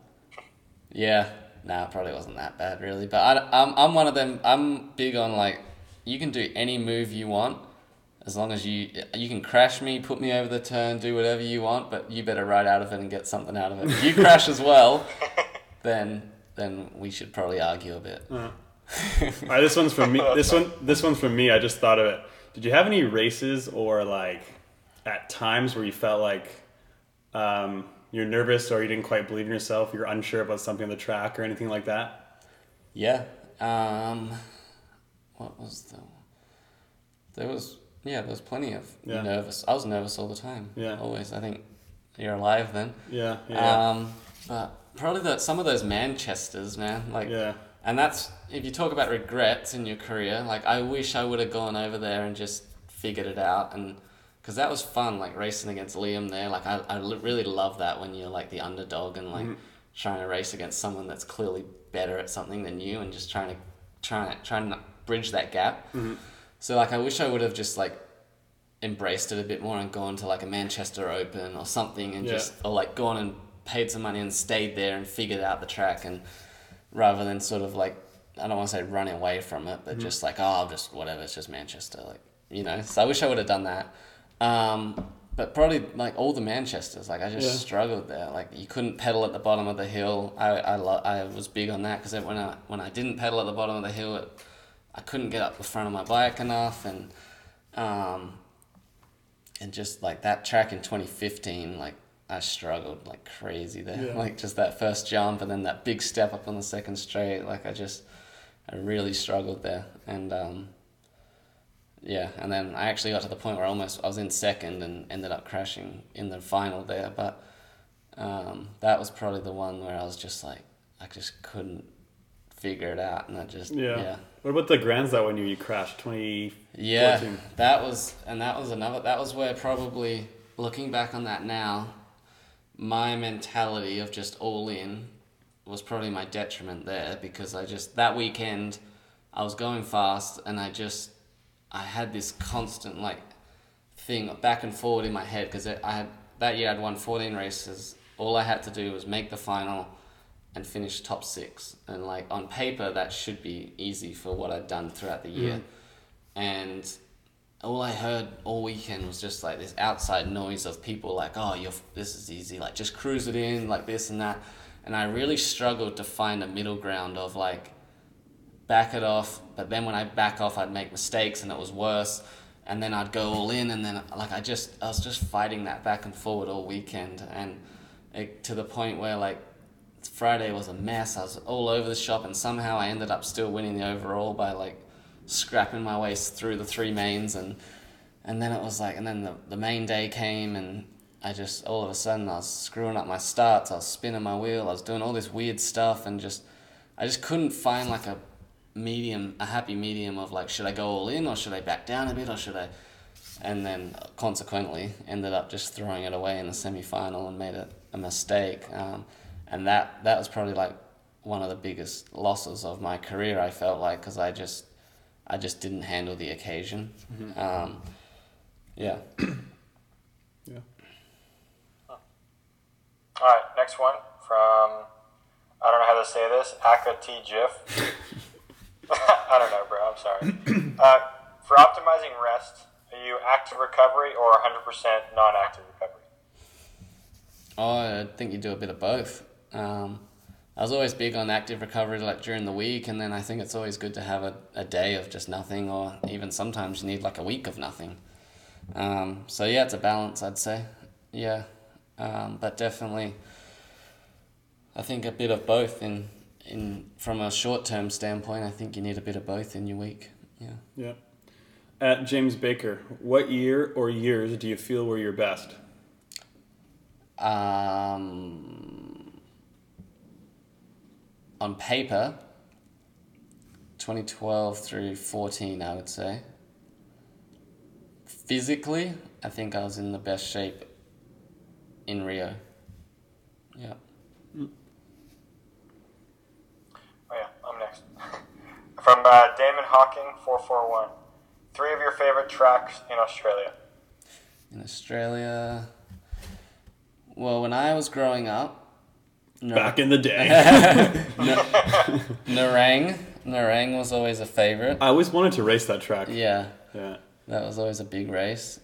yeah, nah, probably wasn't that bad really. But I, I'm I'm one of them. I'm big on like, you can do any move you want, as long as you you can crash me, put me over the turn, do whatever you want, but you better ride out of it and get something out of it. If you crash as well, [LAUGHS] then then we should probably argue a bit. All right, [LAUGHS] this one's from me. This one, [LAUGHS] this one's from me. I just thought of it. Did you have any races or like at times where you felt like um, you're nervous or you didn't quite believe in yourself, you're unsure about something on the track or anything like that? Yeah. Um, what was the? There was yeah, there was plenty of Yeah. nervous. I was nervous all the time. Yeah. Always. I think you're alive then. Yeah, yeah, Um, but probably the, some of those Manchesters, man. Like, yeah, and that's if you talk about regrets in your career. Like, I wish I would have gone over there and just figured it out, and because that was fun, like racing against Liam there. Like, I I really love that when you're like the underdog and like mm-hmm. trying to race against someone that's clearly better at something than you, and just trying to trying to trying to bridge that gap. Mm-hmm. So like, I wish I would have just like embraced it a bit more and gone to like a Manchester Open or something and Yeah. just or like gone and paid some money and stayed there and figured out the track and rather than sort of like I don't want to say running away from it, but mm-hmm. just like oh just whatever it's just Manchester like you know. So I wish I would have done that. Um, but probably like all the Manchesters, like I just Yeah. struggled there. Like you couldn't pedal at the bottom of the hill. I I, lo- I was big on that because when I when I didn't pedal at the bottom of the hill, it, I couldn't get up the front of my bike enough, and um, and just like that track in 2015 like i struggled like crazy there Yeah. [LAUGHS] like just that first jump and then that big step up on the second straight like i just i really struggled there and um yeah and then i actually got to the point where almost i was in second and ended up crashing in the final there but um that was probably the one where i was just like i just couldn't figure it out and i just yeah. yeah What about the grands that one year you crashed? Twenty. yeah, that was, and that was another. That was where probably looking back on that now, my mentality of just all in was probably my detriment there because I just that weekend, I was going fast and I just, I had this constant like, thing back and forward in my head because I had that year I'd won fourteen races. All I had to do was make the final and finish top six. And like on paper, that should be easy for what I'd done throughout the year. Mm-hmm. And all I heard all weekend was just like this outside noise of people like, "Oh, you're this is easy. Like just cruise it in, like this and that." And I really struggled to find a middle ground of like back it off, but then when I back off, I'd make mistakes and it was worse. And then I'd go all in, and then like I just I was just fighting that back and forward all weekend, and it, to the point where like Friday was a mess. I was all over the shop, and somehow I ended up still winning the overall by like scrapping my way through the three mains, and and then it was like, and then the, the main day came, and I just all of a sudden I was screwing up my starts. I was spinning my wheel. I was doing all this weird stuff, and just I just couldn't find like a medium, a happy medium of like, should I go all in or should I back down a bit or should I? And then consequently ended up just throwing it away in the semi final and made it a mistake. Um, and that that was probably like one of the biggest losses of my career. I felt like because I just I just didn't handle the occasion. Um, yeah, [COUGHS] Yeah. All right, next one from I don't know how to say this. Aka T Jiff. [LAUGHS] [LAUGHS] I don't know, bro. I'm sorry. [CLEARS THROAT] Uh, for optimizing rest, are you active recovery or 100% non-active recovery? Oh, I think you do a bit of both. Um, I was always big on active recovery, like during the week, and then I think it's always good to have a, a day of just nothing, or even sometimes you need like a week of nothing. Um, so yeah, it's a balance, I'd say. Yeah, um, but definitely, I think a bit of both. In in from a short term standpoint, I think you need a bit of both in your week. Yeah. Yeah. At James Baker, what year or years do you feel were your best? Um, on paper, 2012 through 14, I would say. Physically, I think I was in the best shape in Rio. Yeah. Oh yeah, I'm next. From uh, Damon Hawking, 441. Three of your favorite tracks in Australia. In Australia, well, when I was growing up, no, Back in the day. [LAUGHS] [LAUGHS] Nerang, Nerang was always a favorite. I always wanted to race that track. Yeah. Yeah. That was always a big race.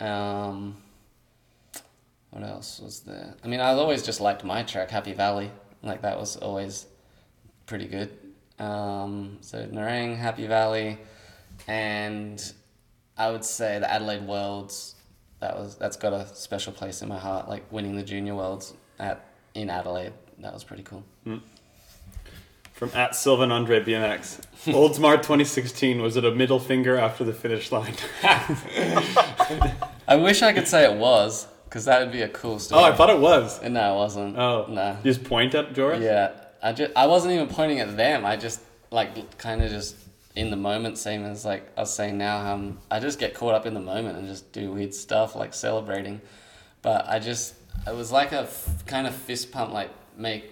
Um, what else was there? I mean, I always just liked my track, Happy Valley. Like that was always pretty good. Um, so Nerang, Happy Valley, and I would say the Adelaide Worlds. That was that's got a special place in my heart. Like winning the Junior Worlds at in Adelaide, that was pretty cool. From at Sylvan Andre BMX. [LAUGHS] Oldsmar 2016, was it a middle finger after the finish line? [LAUGHS] I wish I could say it was, because that would be a cool story. oh, I thought it was. No, it wasn't. Oh. no. You just point at Joris? Yeah, I just I wasn't even pointing at them. I just like kind of just in the moment, same as like I was saying now. Um, I just get caught up in the moment and just do weird stuff like celebrating. But I just it was like a f- kind of fist pump, like make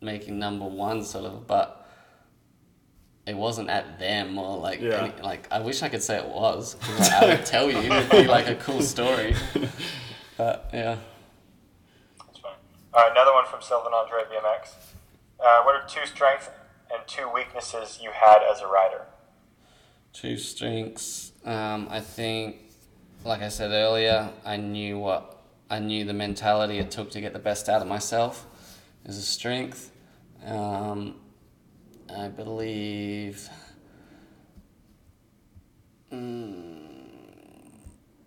making number one sort of, but. It wasn't at them or like Yeah. any, like I wish I could say it was 'cause, like, I would [LAUGHS] tell you it'd be like a cool story, [LAUGHS] but yeah. That's fine. All right, another one from Sylvan Andre BMX. Uh, what are two strengths and two weaknesses you had as a rider? Two strengths. Um, I think, like I said earlier, I knew what I knew the mentality it took to get the best out of myself is a strength. Um, I believe. Mm,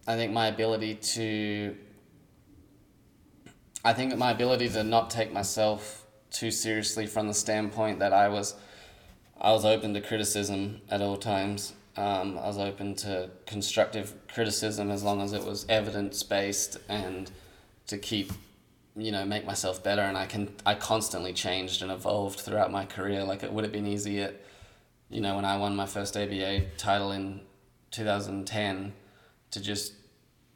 I think my ability to. I think my ability to not take myself too seriously from the standpoint that I was I was open to criticism at all times. Um, I was open to constructive criticism as long as it was evidence based and to keep, you know, make myself better. And I can I constantly changed and evolved throughout my career. Like it would have been easy at, you know, when I won my first ABA title in 2010, to just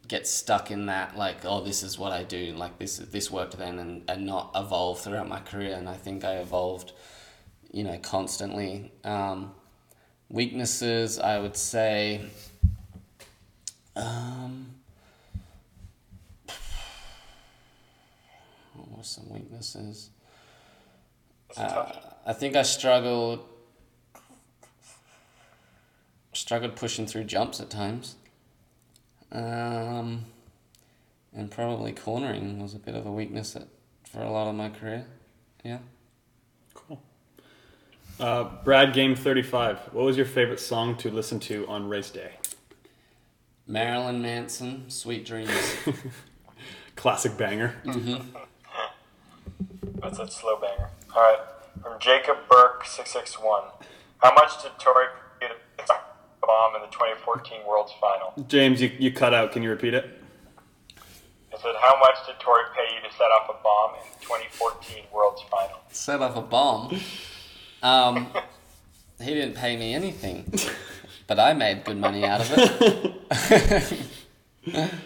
get stuck in that like oh this is what I do like this this worked then and, and not evolve throughout my career. And I think I evolved you know constantly. Um, weaknesses I would say um, what were some weaknesses? Uh, I think I struggled struggled pushing through jumps at times. Um, and probably cornering was a bit of a weakness at, for a lot of my career. Yeah. Cool. Uh, Brad Game 35. What was your favorite song to listen to on race day? Marilyn Manson, Sweet Dreams. [LAUGHS] Classic banger. [LAUGHS] That's a slow banger. All right, from Jacob Burke, 661. How much did Tory get a bomb in the 2014 Worlds Final? James, you, you cut out. Can you repeat it? I said, how much did Tory pay you to set off a bomb in the 2014 Worlds Final? Set off a bomb. Um, he didn't pay me anything, but I made good money out of it. [LAUGHS]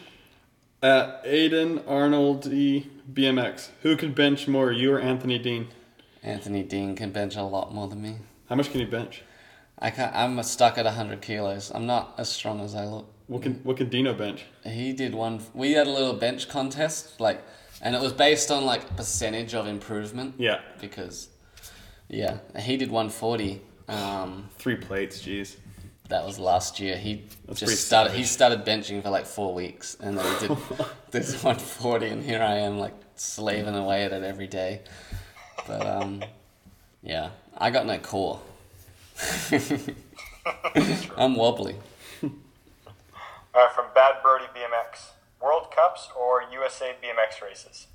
Uh, Aiden Arnold E. BMX. Who could bench more, you or Anthony Dean? Anthony Dean can bench a lot more than me. How much can you bench? I can't, I'm stuck at 100 kilos. I'm not as strong as I look. What can what can Dino bench? He did one. We had a little bench contest, like, and it was based on like percentage of improvement. Yeah, Because, yeah, he did one forty. Um, three plates. Jeez. that was last year. He That's just started. He started benching for like four weeks, and then he did [LAUGHS] this one forty, and here I am like slaving away at it every day. But um, yeah, I got no core. [LAUGHS] I'm wobbly. All right, from Bad Birdie BMX, World Cups or USA BMX races?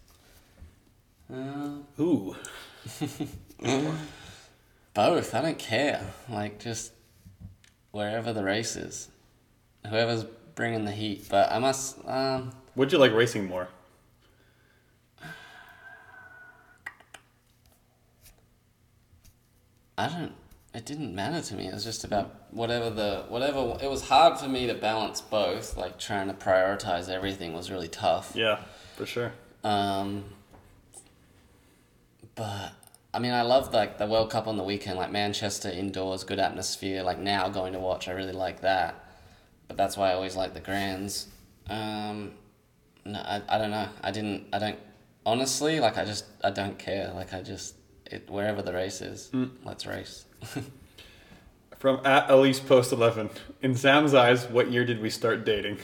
Uh, Ooh. [LAUGHS] Both. I don't care. Like just wherever the race is, whoever's bringing the heat. But I must. Um, Would you like racing more? I don't. It didn't matter to me. It was just about whatever the whatever. It was hard for me to balance both. Like trying to prioritize everything was really tough. Yeah, for sure. Um, but I mean, I love like the World Cup on the weekend, like Manchester indoors, good atmosphere. Like now going to watch, I really like that. But that's why I always like the Grands. Um, no, I, I don't know. I didn't. I don't. Honestly, like I just I don't care. Like I just it wherever the race is, let's race. [LAUGHS] From at Alise Post Eleven. In Sam's eyes, what year did we start dating?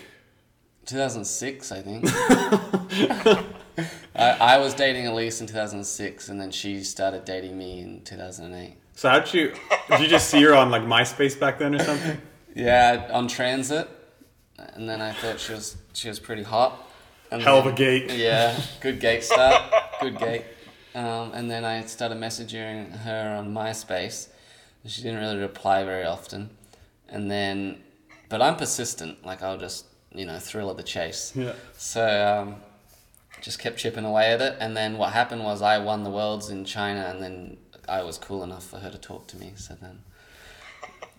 2006, I think. [LAUGHS] I, I was dating Alise in 2006, and then she started dating me in 2008. So how'd you? Did you just see her on like MySpace back then or something? Yeah, on transit, and then I thought she was she was pretty hot. And Hell of a gate. Yeah, good gate start, [LAUGHS] good gate. Um, and then I started messaging her on MySpace. And She didn't really reply very often, and then, but I'm persistent. Like I'll just you know thrill of the chase. Yeah. So um, just kept chipping away at it, and then what happened was I won the worlds in China, and then I was cool enough for her to talk to me. So then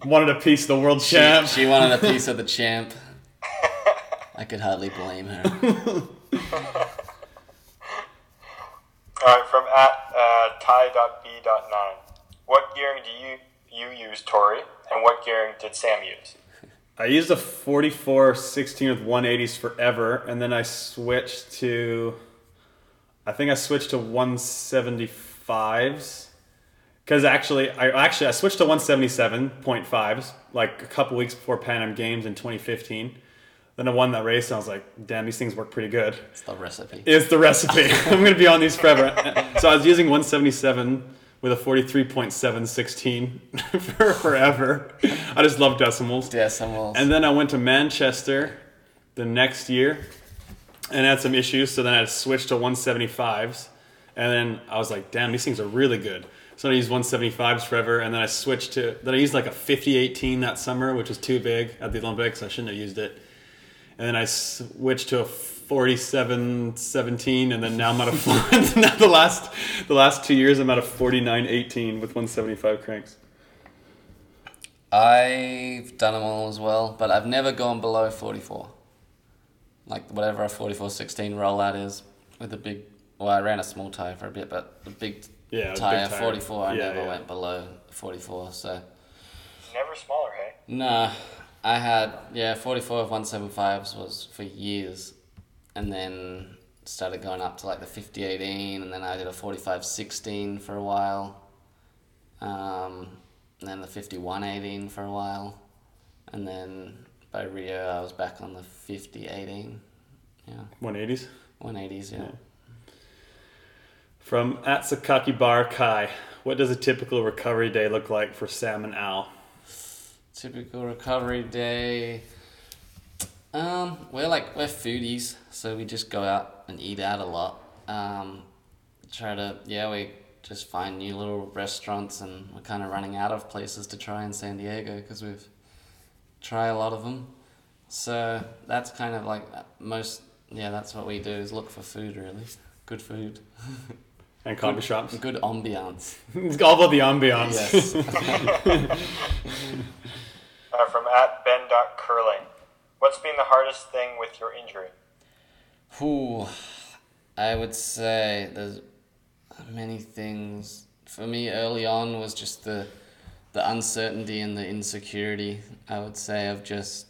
Wanted a piece of the world she, champ. she wanted a [LAUGHS] piece of the champ. I could hardly blame her. [LAUGHS] All right, from at uh, tie.b.9. What gearing do you you use, Tory, and what gearing did Sam use? I used a 44 16 with 180s forever, and then I switched to. I think I switched to 175s. Because actually, I actually I switched to 177.5s like a couple weeks before Pan Am Games in 2015. Then I won that race, and I was like, "Damn, these things work pretty good." It's the recipe. It's the recipe. [LAUGHS] I'm gonna be on these forever. [LAUGHS] So I was using 177 with a 43.716 [LAUGHS] for forever. I just love decimals. Decimals. And then I went to Manchester the next year and had some issues. So then I switched to 175s. And then I was like, damn, these things are really good. So I used 175s forever. And then I switched to, then I used like a 5018 that summer, which was too big at the Olympics. I shouldn't have used it. And then I switched to a 4717. And then now I'm at a, [LAUGHS] now the last, the last two years, I'm at a 4918 with 175 cranks. I've done them all as well, but I've never gone below 44. Like whatever a 44-16 rollout is with a big. Well, I ran a small tire for a bit, but the big Yeah, a tire, big tire. 44, I Yeah, never yeah. went below 44. So Never smaller, hey? nah, I had yeah 44 of 175s was for years, and then started going up to like the 50-18, and then I did a 45-16 for a while. Um, and then the 51-18 for a while, and then by Rio I was back on the 50-18. Yeah, 180s. 180s. Yeah. From Atsukaki Bar Kai, what does a typical recovery day look like for Sam and Al? Typical recovery day. Um, we're like we're foodies, so we just go out and eat out a lot. Um, try to yeah, we just find new little restaurants, and we're kind of running out of places to try in San Diego because we've tried a lot of them. So that's kind of like most yeah, that's what we do is look for food really, good food, [LAUGHS] And coffee shops. good ambiance. It's [LAUGHS] all about the ambiance. Yes. [LAUGHS] Uh, from at ben.curling. What's been the hardest thing with your injury? Whew, I would say there's many things. For me, early on was just the the uncertainty and the insecurity. I would say of just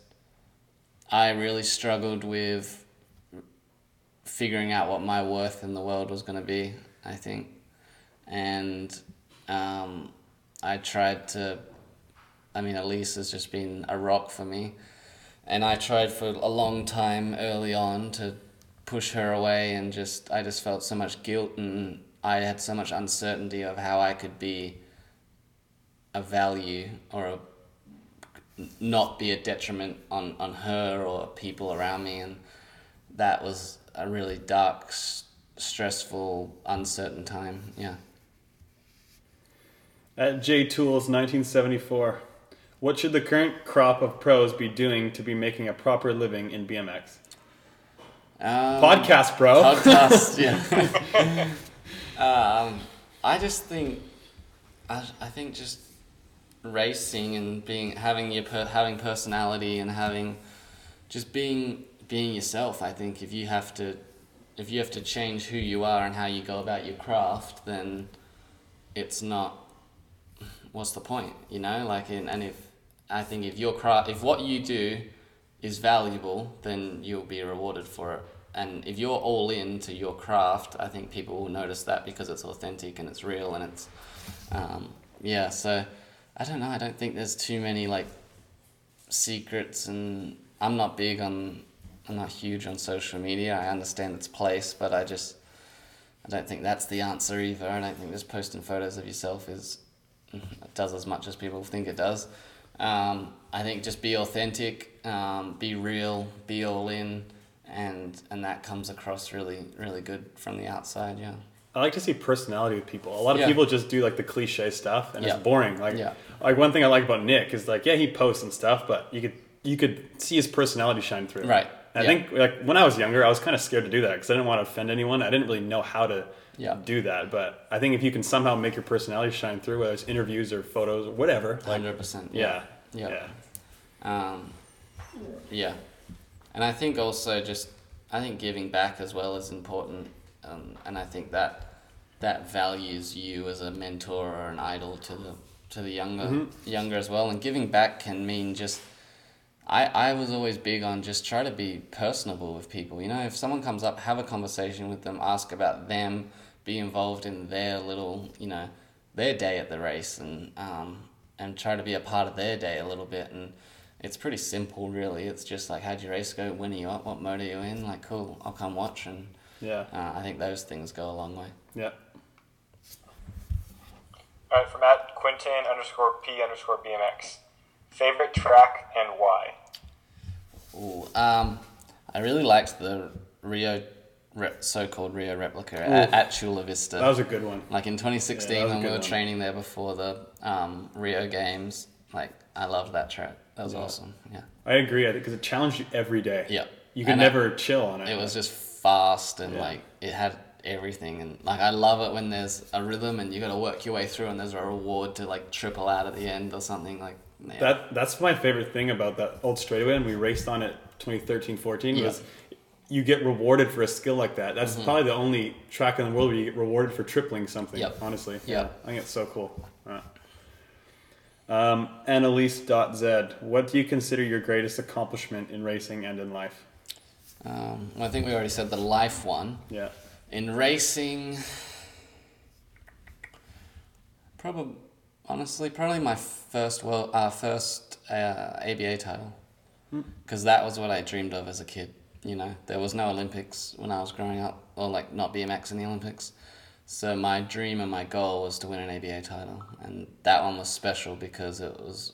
I really struggled with figuring out what my worth in the world was going to be, I think. And um, I tried to, I mean, Alise has just been a rock for me. And I tried for a long time early on to push her away and just, I just felt so much guilt and I had so much uncertainty of how I could be a value or a not be a detriment on, on her or people around me. And that was a really dark s- stressful uncertain time. Yeah. At J Tools 1974, what should the current crop of pros be doing to be making a proper living in BMX? um, Podcast, bro. podcast yeah [LAUGHS] um, i just think I, I think just racing and being having your per, having personality and having just being being yourself i think if you have to if you have to change who you are and how you go about your craft then it's not what's the point you know like in, and if i think if your craft if what you do is valuable then you'll be rewarded for it. And if you're all in to your craft i think people will notice that because it's authentic and it's real and it's um, yeah so i don't know i don't think there's too many like secrets and i'm not big on i'm not huge on social media. I understand its place but i just i don't think that's the answer either. I don't think just posting photos of yourself is [LAUGHS] does as much as people think it does um, i think just be authentic um, be real be all in and and that comes across really really good from the outside yeah I like to see personality with people. A lot of Yeah. people just do like the cliche stuff, and Yeah. it's boring. Like, Yeah. like one thing I like about Nick is like, yeah, he posts and stuff, but you could you could see his personality shine through. Right. And I think like when I was younger, I was kind of scared to do that because I didn't want to offend anyone. I didn't really know how to Yeah. do that. But I think if you can somehow make your personality shine through, whether it's interviews or photos or whatever, like, 100% yeah, Yeah. yeah, Um, yeah, and I think also just I think giving back as well is important, um, and I think that that values you as a mentor or an idol to the to the younger younger as well. And giving back can mean just I I was always big on just try to be personable with people. You know, if someone comes up, have a conversation with them, ask about them, be involved in their little you know their day at the race, and um, and try to be a part of their day a little bit. And it's pretty simple really. It's just like how'd your race go? When are you at what mode are you in? Like cool. I'll come watch. And yeah, uh, i think those things go a long way. Yeah. All right, from at Quinton underscore P underscore BMX. Favorite track and why? Ooh, um, i really liked the rio rep, so-called rio replica at, at chula vista That was a good one. like in 2016 Yeah, that was a when we were one. training there before the um, rio games like i loved that track that was awesome yeah I agree because it challenged you every day. Yeah. you could And never chill on it. it was just fast and Yeah. like it had everything and like I love it when there's a rhythm and you got to work your way through and there's a reward to like triple out at the end or something like yeah. That that's my favorite thing about that old straightaway, and we raced on it 2013, 14. Yeah. Was you get rewarded for a skill like that. That's probably the only track in the world where you get rewarded for tripling something. Yep. Honestly, Yep. I think it's so cool. Uh, Um, Annalise.z, what do you consider your greatest accomplishment in racing and in life? um, well, I think we already said the life one Yeah, in racing probably honestly probably my first well uh, first uh, ABA title because that was what I dreamed of as a kid you know there was no Olympics when I was growing up or like not BMX in the Olympics so my dream and my goal was to win an ABA title and that one was special because it was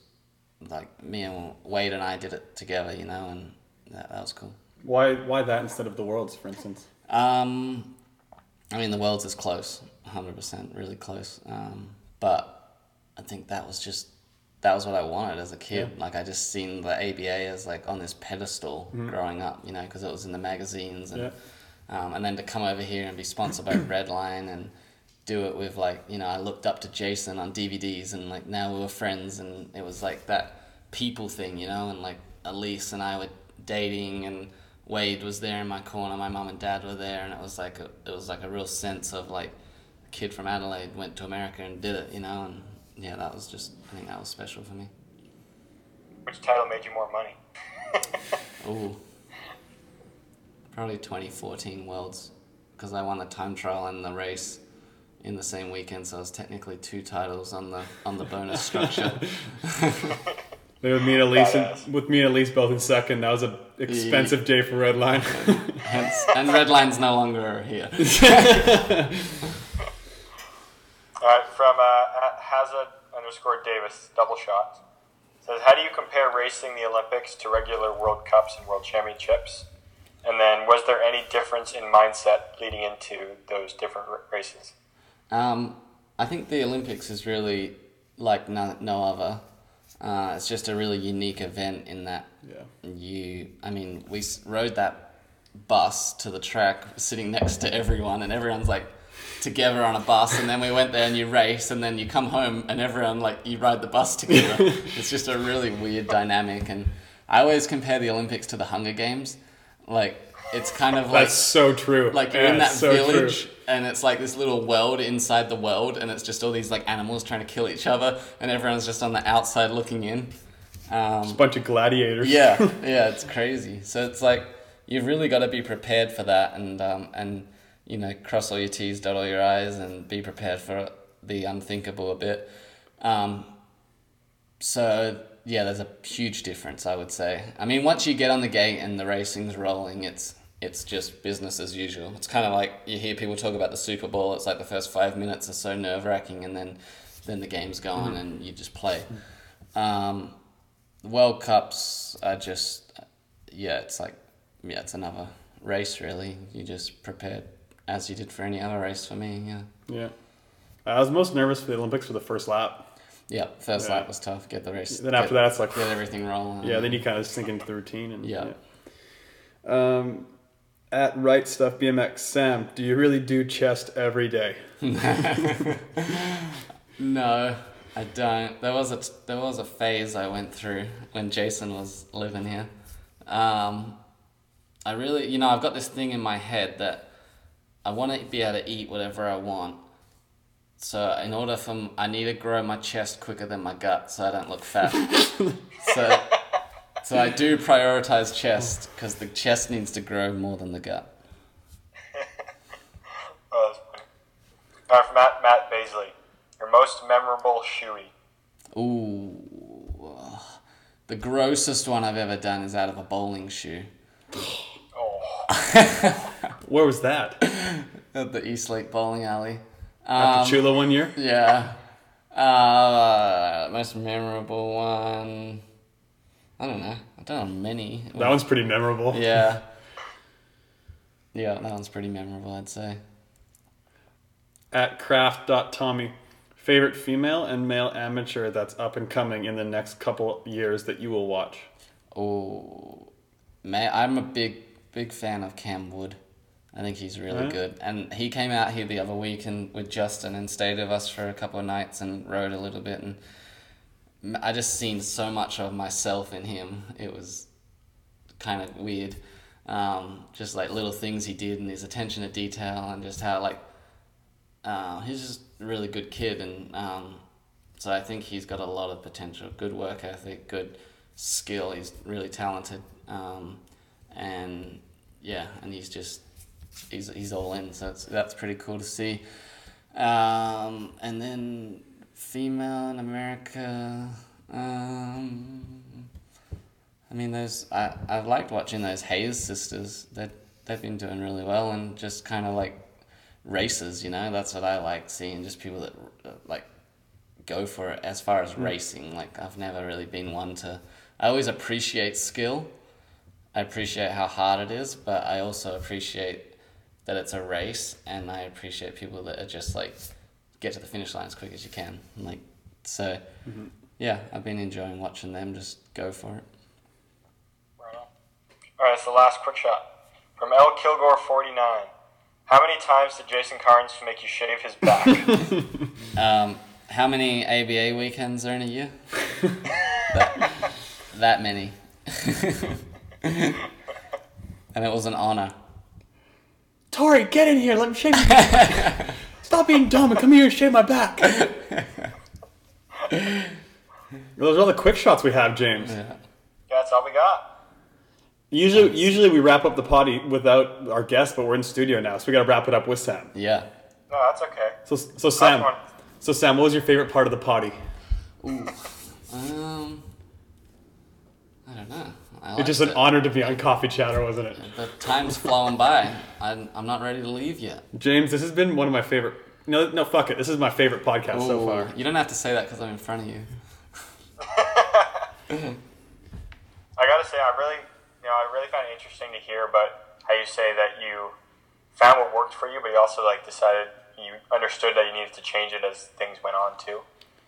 like me and Wade and I did it together you know and that, that was cool why why that instead of the worlds, for instance? um, I mean, the world's is close, hundred percent, really close. Um, but I think that was just that was what I wanted as a kid. Like I just seen the ABA as like on this pedestal growing up, you know, because it was in the magazines and um, and then to come over here and be sponsored by [COUGHS] Redline and do it with like you know I looked up to Jason on DVDs and like now we were friends and it was like that people thing, you know, and like Alise and I were dating and Wade was there in my corner, my mom and dad were there, and it was like a, it was like a real sense of like a kid from Adelaide went to America and did it, you know, and yeah, that was just I think that was special for me. Which title made you more money? [LAUGHS] Ooh. Probably 2014 Worlds, because I won the time trial and the race in the same weekend, so I was technically two titles on the on the bonus structure. [LAUGHS] With me and Alise, Badass. with me and Alise both in second, that was an expensive day for Redline. [LAUGHS] Hence, and Redline's no longer here. All right, from uh, at Hazard underscore Davis, double shot. Says, how do you compare racing the Olympics to regular World Cups and World Championships? And then, was there any difference in mindset leading into those different races? Um, I think the Olympics is really like no, no other. Uh, it's just a really unique event in that yeah. you, I mean, we rode that bus to the track sitting next to everyone, and everyone's like together on a bus, and then we went there and you race, and then you come home and everyone like you ride the bus together. [LAUGHS] it's just a really weird dynamic, and I always compare the Olympics to the Hunger Games. Like, it's kind of like That's so true. like you're Yeah, in that so true. village and it's like this little world inside the world and it's just all these like animals trying to kill each other and everyone's just on the outside looking in um, a bunch of gladiators. yeah [LAUGHS] yeah it's crazy so it's like you've really got to be prepared for that and um, and you know cross all your t's dot all your i's and be prepared for the unthinkable a bit um, so yeah, there's a huge difference, I would say. I mean, once you get on the gate and the racing's rolling, it's it's just business as usual. It's kind of like you hear people talk about the Super Bowl. It's like the first five minutes are so nerve wracking, and then then the game's going and you just play. Um, World Cups are just yeah, it's like yeah, it's another race really. You just prepared as you did for any other race for me. Yeah, Yeah. I was most nervous for the Olympics for the first lap. yeah. First Yeah. lap was tough. Get the race. Then after get, that, it's like, get everything rolling. [SIGHS] yeah, then you kind of sink into the routine. And, Yeah. yeah. Um, at Right Stuff BMX, Sam, do you really do chest every day? [LAUGHS] [LAUGHS] No, I don't. There was a there was a phase I went through when Jason was living here. Um, I really, you know, I've got this thing in my head that I want to be able to eat whatever I want. So in order for I need to grow my chest quicker than my gut, so I don't look fat. [LAUGHS] so, so I do prioritize chest because the chest needs to grow more than the gut. [LAUGHS] Oh, that's funny. All right, from Matt, Matt Baisley. Your most memorable shoey. Ooh, the grossest one I've ever done is out of a bowling shoe. Oh, [LAUGHS] Where was that? [COUGHS] at the East Lake Bowling Alley. At Um, Chula one year? yeah. Uh, most memorable one. I don't know. I've done many. That one's pretty memorable. Yeah. [LAUGHS] Yeah, that one's pretty memorable, I'd say. At craft.tommy, favorite female and male amateur that's up and coming in the next couple years that you will watch? Oh, man, I'm a big, big fan of Cam Wood. I think he's really good. And he came out here the other week and with Justin and stayed with us for a couple of nights and rode a little bit. And I just seen so much of myself in him. It was kind of weird. Um, just like little things he did and his attention to detail and just how like uh, he's just a really good kid and um, so I think he's got a lot of potential. Good work ethic, good skill. He's really talented, um, and yeah, and he's just he's he's all in. So it's, that's pretty cool to see. Um, and then female in America. Um, I mean, those I I've liked watching those Hayes sisters. That they've been doing really well and just kind of like races. You know, that's what I like seeing. Just people that uh, like go for it as far as racing. Like I've never really been one to. I always appreciate skill. I appreciate how hard it is, but I also appreciate that it's a race, and I appreciate people that are just like get to the finish line as quick as you can. Like so, yeah, I've been enjoying watching them just go for it. right on. All right, it's the last quick shot. From L Kilgore 49. How many times did Jason Carnes make you shave his back? [LAUGHS] Um, how many ABA weekends are in a year? that, that many. [LAUGHS] and it was an honor. Tory, get in here. Let me shave your back. [LAUGHS] Stop being dumb and come here and shave my back. [LAUGHS] Those are all the quick shots we have, James. Yeah. That's all we got. Usually, usually we wrap up the potty without our guest, but we're in studio now, so we got to wrap it up with Sam. Yeah. No, that's okay. So, so Sam, one. so Sam, what was your favorite part of the potty? Um, I don't know. I It's just an it. honor to be on Coffee Chatter, wasn't it? The time's flowing by. I'm, I'm not ready to leave yet. James, this has been one of my favorite. No, no, fuck it. This is my favorite podcast so far. You don't have to say that because I'm in front of you. [LAUGHS] I gotta say, I really, you know, I really found it interesting to hear about how you say that you found what worked for you, but you also like decided you understood that you needed to change it as things went on too.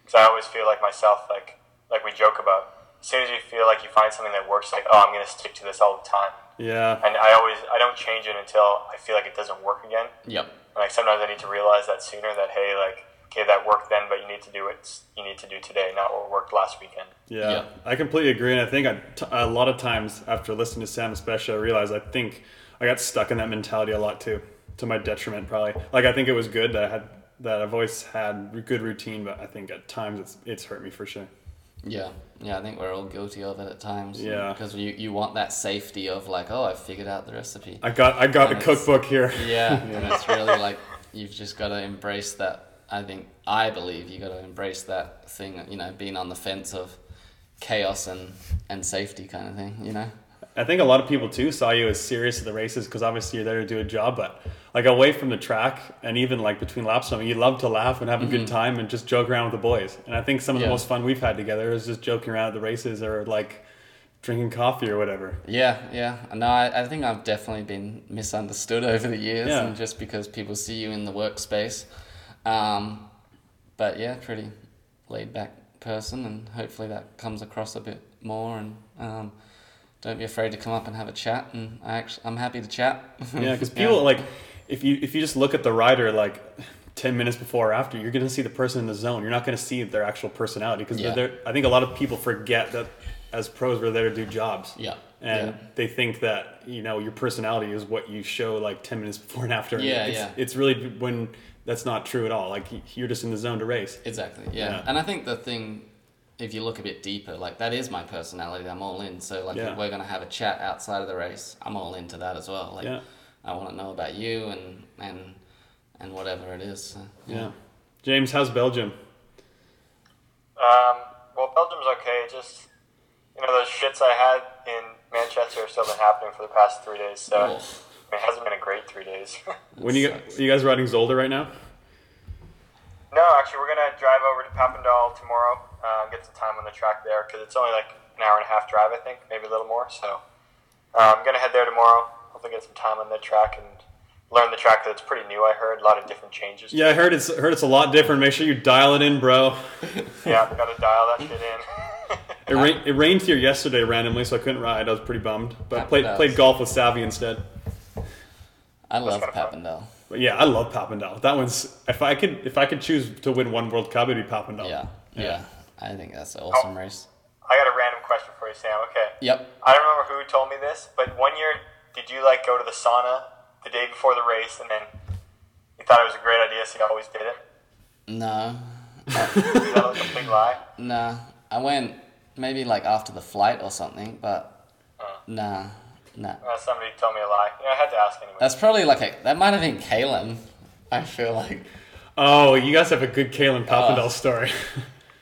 Because I always feel like myself, like like we joke about, as soon as you feel like you find something that works, like oh, I'm gonna stick to this all the time, Yeah. and I always I don't change it until I feel like it doesn't work again. Yep. And, like sometimes I need to realize that sooner that hey, like okay, that worked then, but you need to do it. You need to do today, not what worked last weekend. Yeah, Yeah. I completely agree, and I think I t- a lot of times after listening to Sam, especially, I realized I think I got stuck in that mentality a lot too, to my detriment probably. Like I think it was good that I had that I've always had good routine, but I think at times it's it's hurt me for sure. Yeah. Yeah, I think we're all guilty of it at times. Yeah. Because you, you want that safety of like, oh, I figured out the recipe. I got I got a And it's- cookbook here. [LAUGHS] Yeah, [LAUGHS] and it's really like you've just got to embrace that. I think I believe you got to embrace that thing. You know, being on the fence of chaos and and safety kind of thing. You know. I think a lot of people too saw you as serious at the races because obviously you're there to do a job, but like away from the track and even like between laps, I mean, you love to laugh and have a good time and just joke around with the boys. And I think some of the Mm-hmm. Most fun we've had together is just joking around at the races or like drinking coffee or whatever. Yeah, yeah. No, I, I think I've definitely been misunderstood over the years, Yeah. and just because people see you in the workspace. Um, but yeah, pretty laid back person, and hopefully that comes across a bit more. And um, don't be afraid to come up and have a chat. And I actually, I'm happy to chat. Yeah, because [LAUGHS] people like if you if you just look at the rider like ten minutes before or after, you're gonna see the person in the zone. You're not gonna see their actual personality because Yeah. they're. I think a lot of people forget that as pros we're there to do jobs. Yeah, and yeah. they think that you know your personality is what you show like ten minutes [LAUGHS] before and after. Yeah, it's, yeah. It's really when that's not true at all. Like you're just in the zone to race. Exactly. Yeah. Yeah. And I think the thing, if you look a bit deeper, like that is my personality. I'm all in. So like, Yeah. if we're gonna have a chat outside of the race, I'm all into that as well. Like, Yeah. I want to know about you and and and whatever it is. So, Yeah. James, how's Belgium? Um, well, Belgium's okay. Just you know, those shits I had in Manchester have still been happening for the past three days. So Oh. I mean, it hasn't been a great three days. [LAUGHS] When you sucks. are you guys riding Zolder right now? No, actually, we're gonna drive over to Papendal tomorrow. Uh, get some time on the track there because it's only like an hour and a half drive, I think, maybe a little more. So uh, I'm gonna head there tomorrow. Hopefully, get some time on the track and learn the track because it's pretty new. I heard a lot of different changes. Yeah, I heard it's heard it's a lot different. Make sure you dial it in, bro. [LAUGHS] yeah, gotta dial that shit in. [LAUGHS] It, rain, it rained here yesterday randomly, so I couldn't ride. I was pretty bummed, but Happy played played golf with Savvy instead. I love kinda. Papendal. But yeah, I love Papendal. That one's if I could if I could choose to win one World Cup, it'd be Papendal. Yeah, yeah. I think that's an awesome oh, race. I got a random question for you, Sam. Okay. Yep. I don't remember who told me this, but one year, did you like go to the sauna the day before the race, and then you thought it was a great idea, so you always did it? No, Is that like a big lie? [LAUGHS] nah. I went maybe like after the flight or something, but uh. nah, nah. Uh, somebody told me a lie. Yeah, I had to ask anyway. That's probably like a that might have been Khalen. I feel like Oh, you guys have a good Khalen Papendal Oh. story.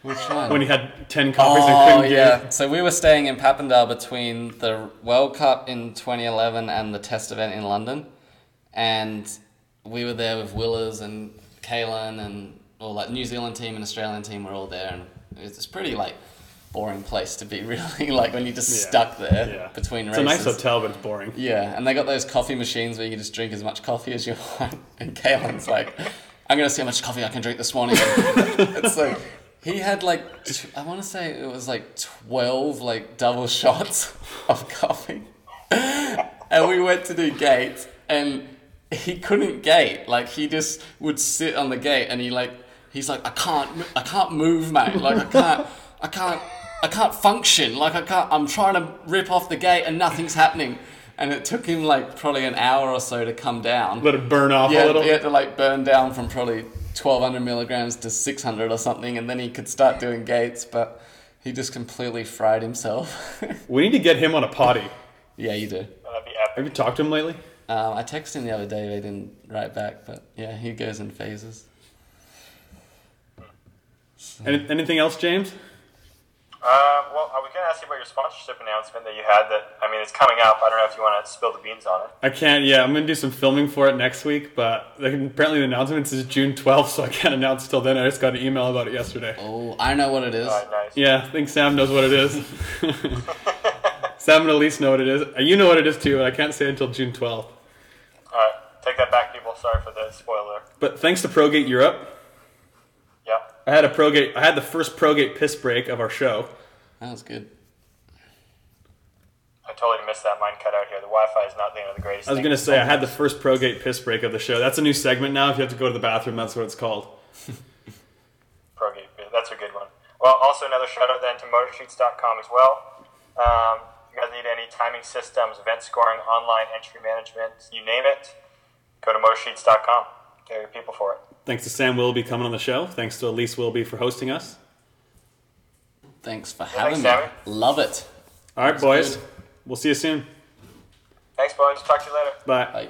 which [LAUGHS] one? when he had ten copies and Oh couldn't get yeah. it. So we were staying in Papendal between the World Cup in 2011 and the test event in London, and we were there with Willers and Khalen and all like New Zealand team and Australian team were all there, and it's it's pretty like boring place to be [LAUGHS] really like when you're just Yeah. stuck there Yeah. between It's races. a nice hotel, but it's boring. Yeah, and they got those coffee machines where you can just drink as much coffee as you [LAUGHS] want. And Khalen's like, I'm gonna see how much coffee I can drink this morning. [LAUGHS] it's like he had like I want to say it was like twelve like double shots of coffee, and we went to do gate, and he couldn't gate. Like he just would sit on the gate, and he like he's like I can't I can't move, mate. Like I can't I can't I can't function. Like I can't. I'm trying to rip off the gate, and nothing's happening. And it took him like probably an hour or so to come down. Let it burn off Yeah, a little. he had to like burn down from probably 1200 milligrams to 600 or something, and then he could start doing gates, but he just completely fried himself. [LAUGHS] We need to get him on a potty. Yeah, you do. Have you talked to him lately? Um, I texted him the other day, but he didn't write back. But yeah, he goes in phases. Any, anything else, James? Uh, well, I was going to ask you about your sponsorship announcement that you had. That I mean, it's coming up. I don't know if you want to spill the beans on it. I can't. Yeah, I'm gonna do some filming for it next week, but apparently the announcement is June 12th, so I can't announce till then. I just got an email about it yesterday. Oh, I know what it is. All right, nice. Yeah, I think Sam knows what it is. [LAUGHS] Sam and Alise know what it is. Uh, You know what it is too. I can't say until June 12th. All right, take that back, people. Sorry for the spoiler. But thanks to ProGate Europe, Yeah. I had a ProGate. I had the first ProGate piss break of our show. That was good. I totally missed that. Mine cut out here. The Wi-Fi is not you know, the greatest. I was gonna say I had the first ProGate piss break of the show. That's a new segment now. If you have to go to the bathroom, that's what it's called. [LAUGHS] ProGate. That's a good one. Well, also another shout out then to motorsheets.com as well. Um, if you guys need any timing systems, event scoring, online entry management, you name it, go to motorsheets.com. Get your people for it. Thanks to Sam Willoughby coming on the show. Thanks to Alise Willoughby for hosting us. Thanks for thanks, having me. Sammy. Love it. All right, boys. good. We'll see you soon. Thanks, boys. Talk to you later. Bye. Bye.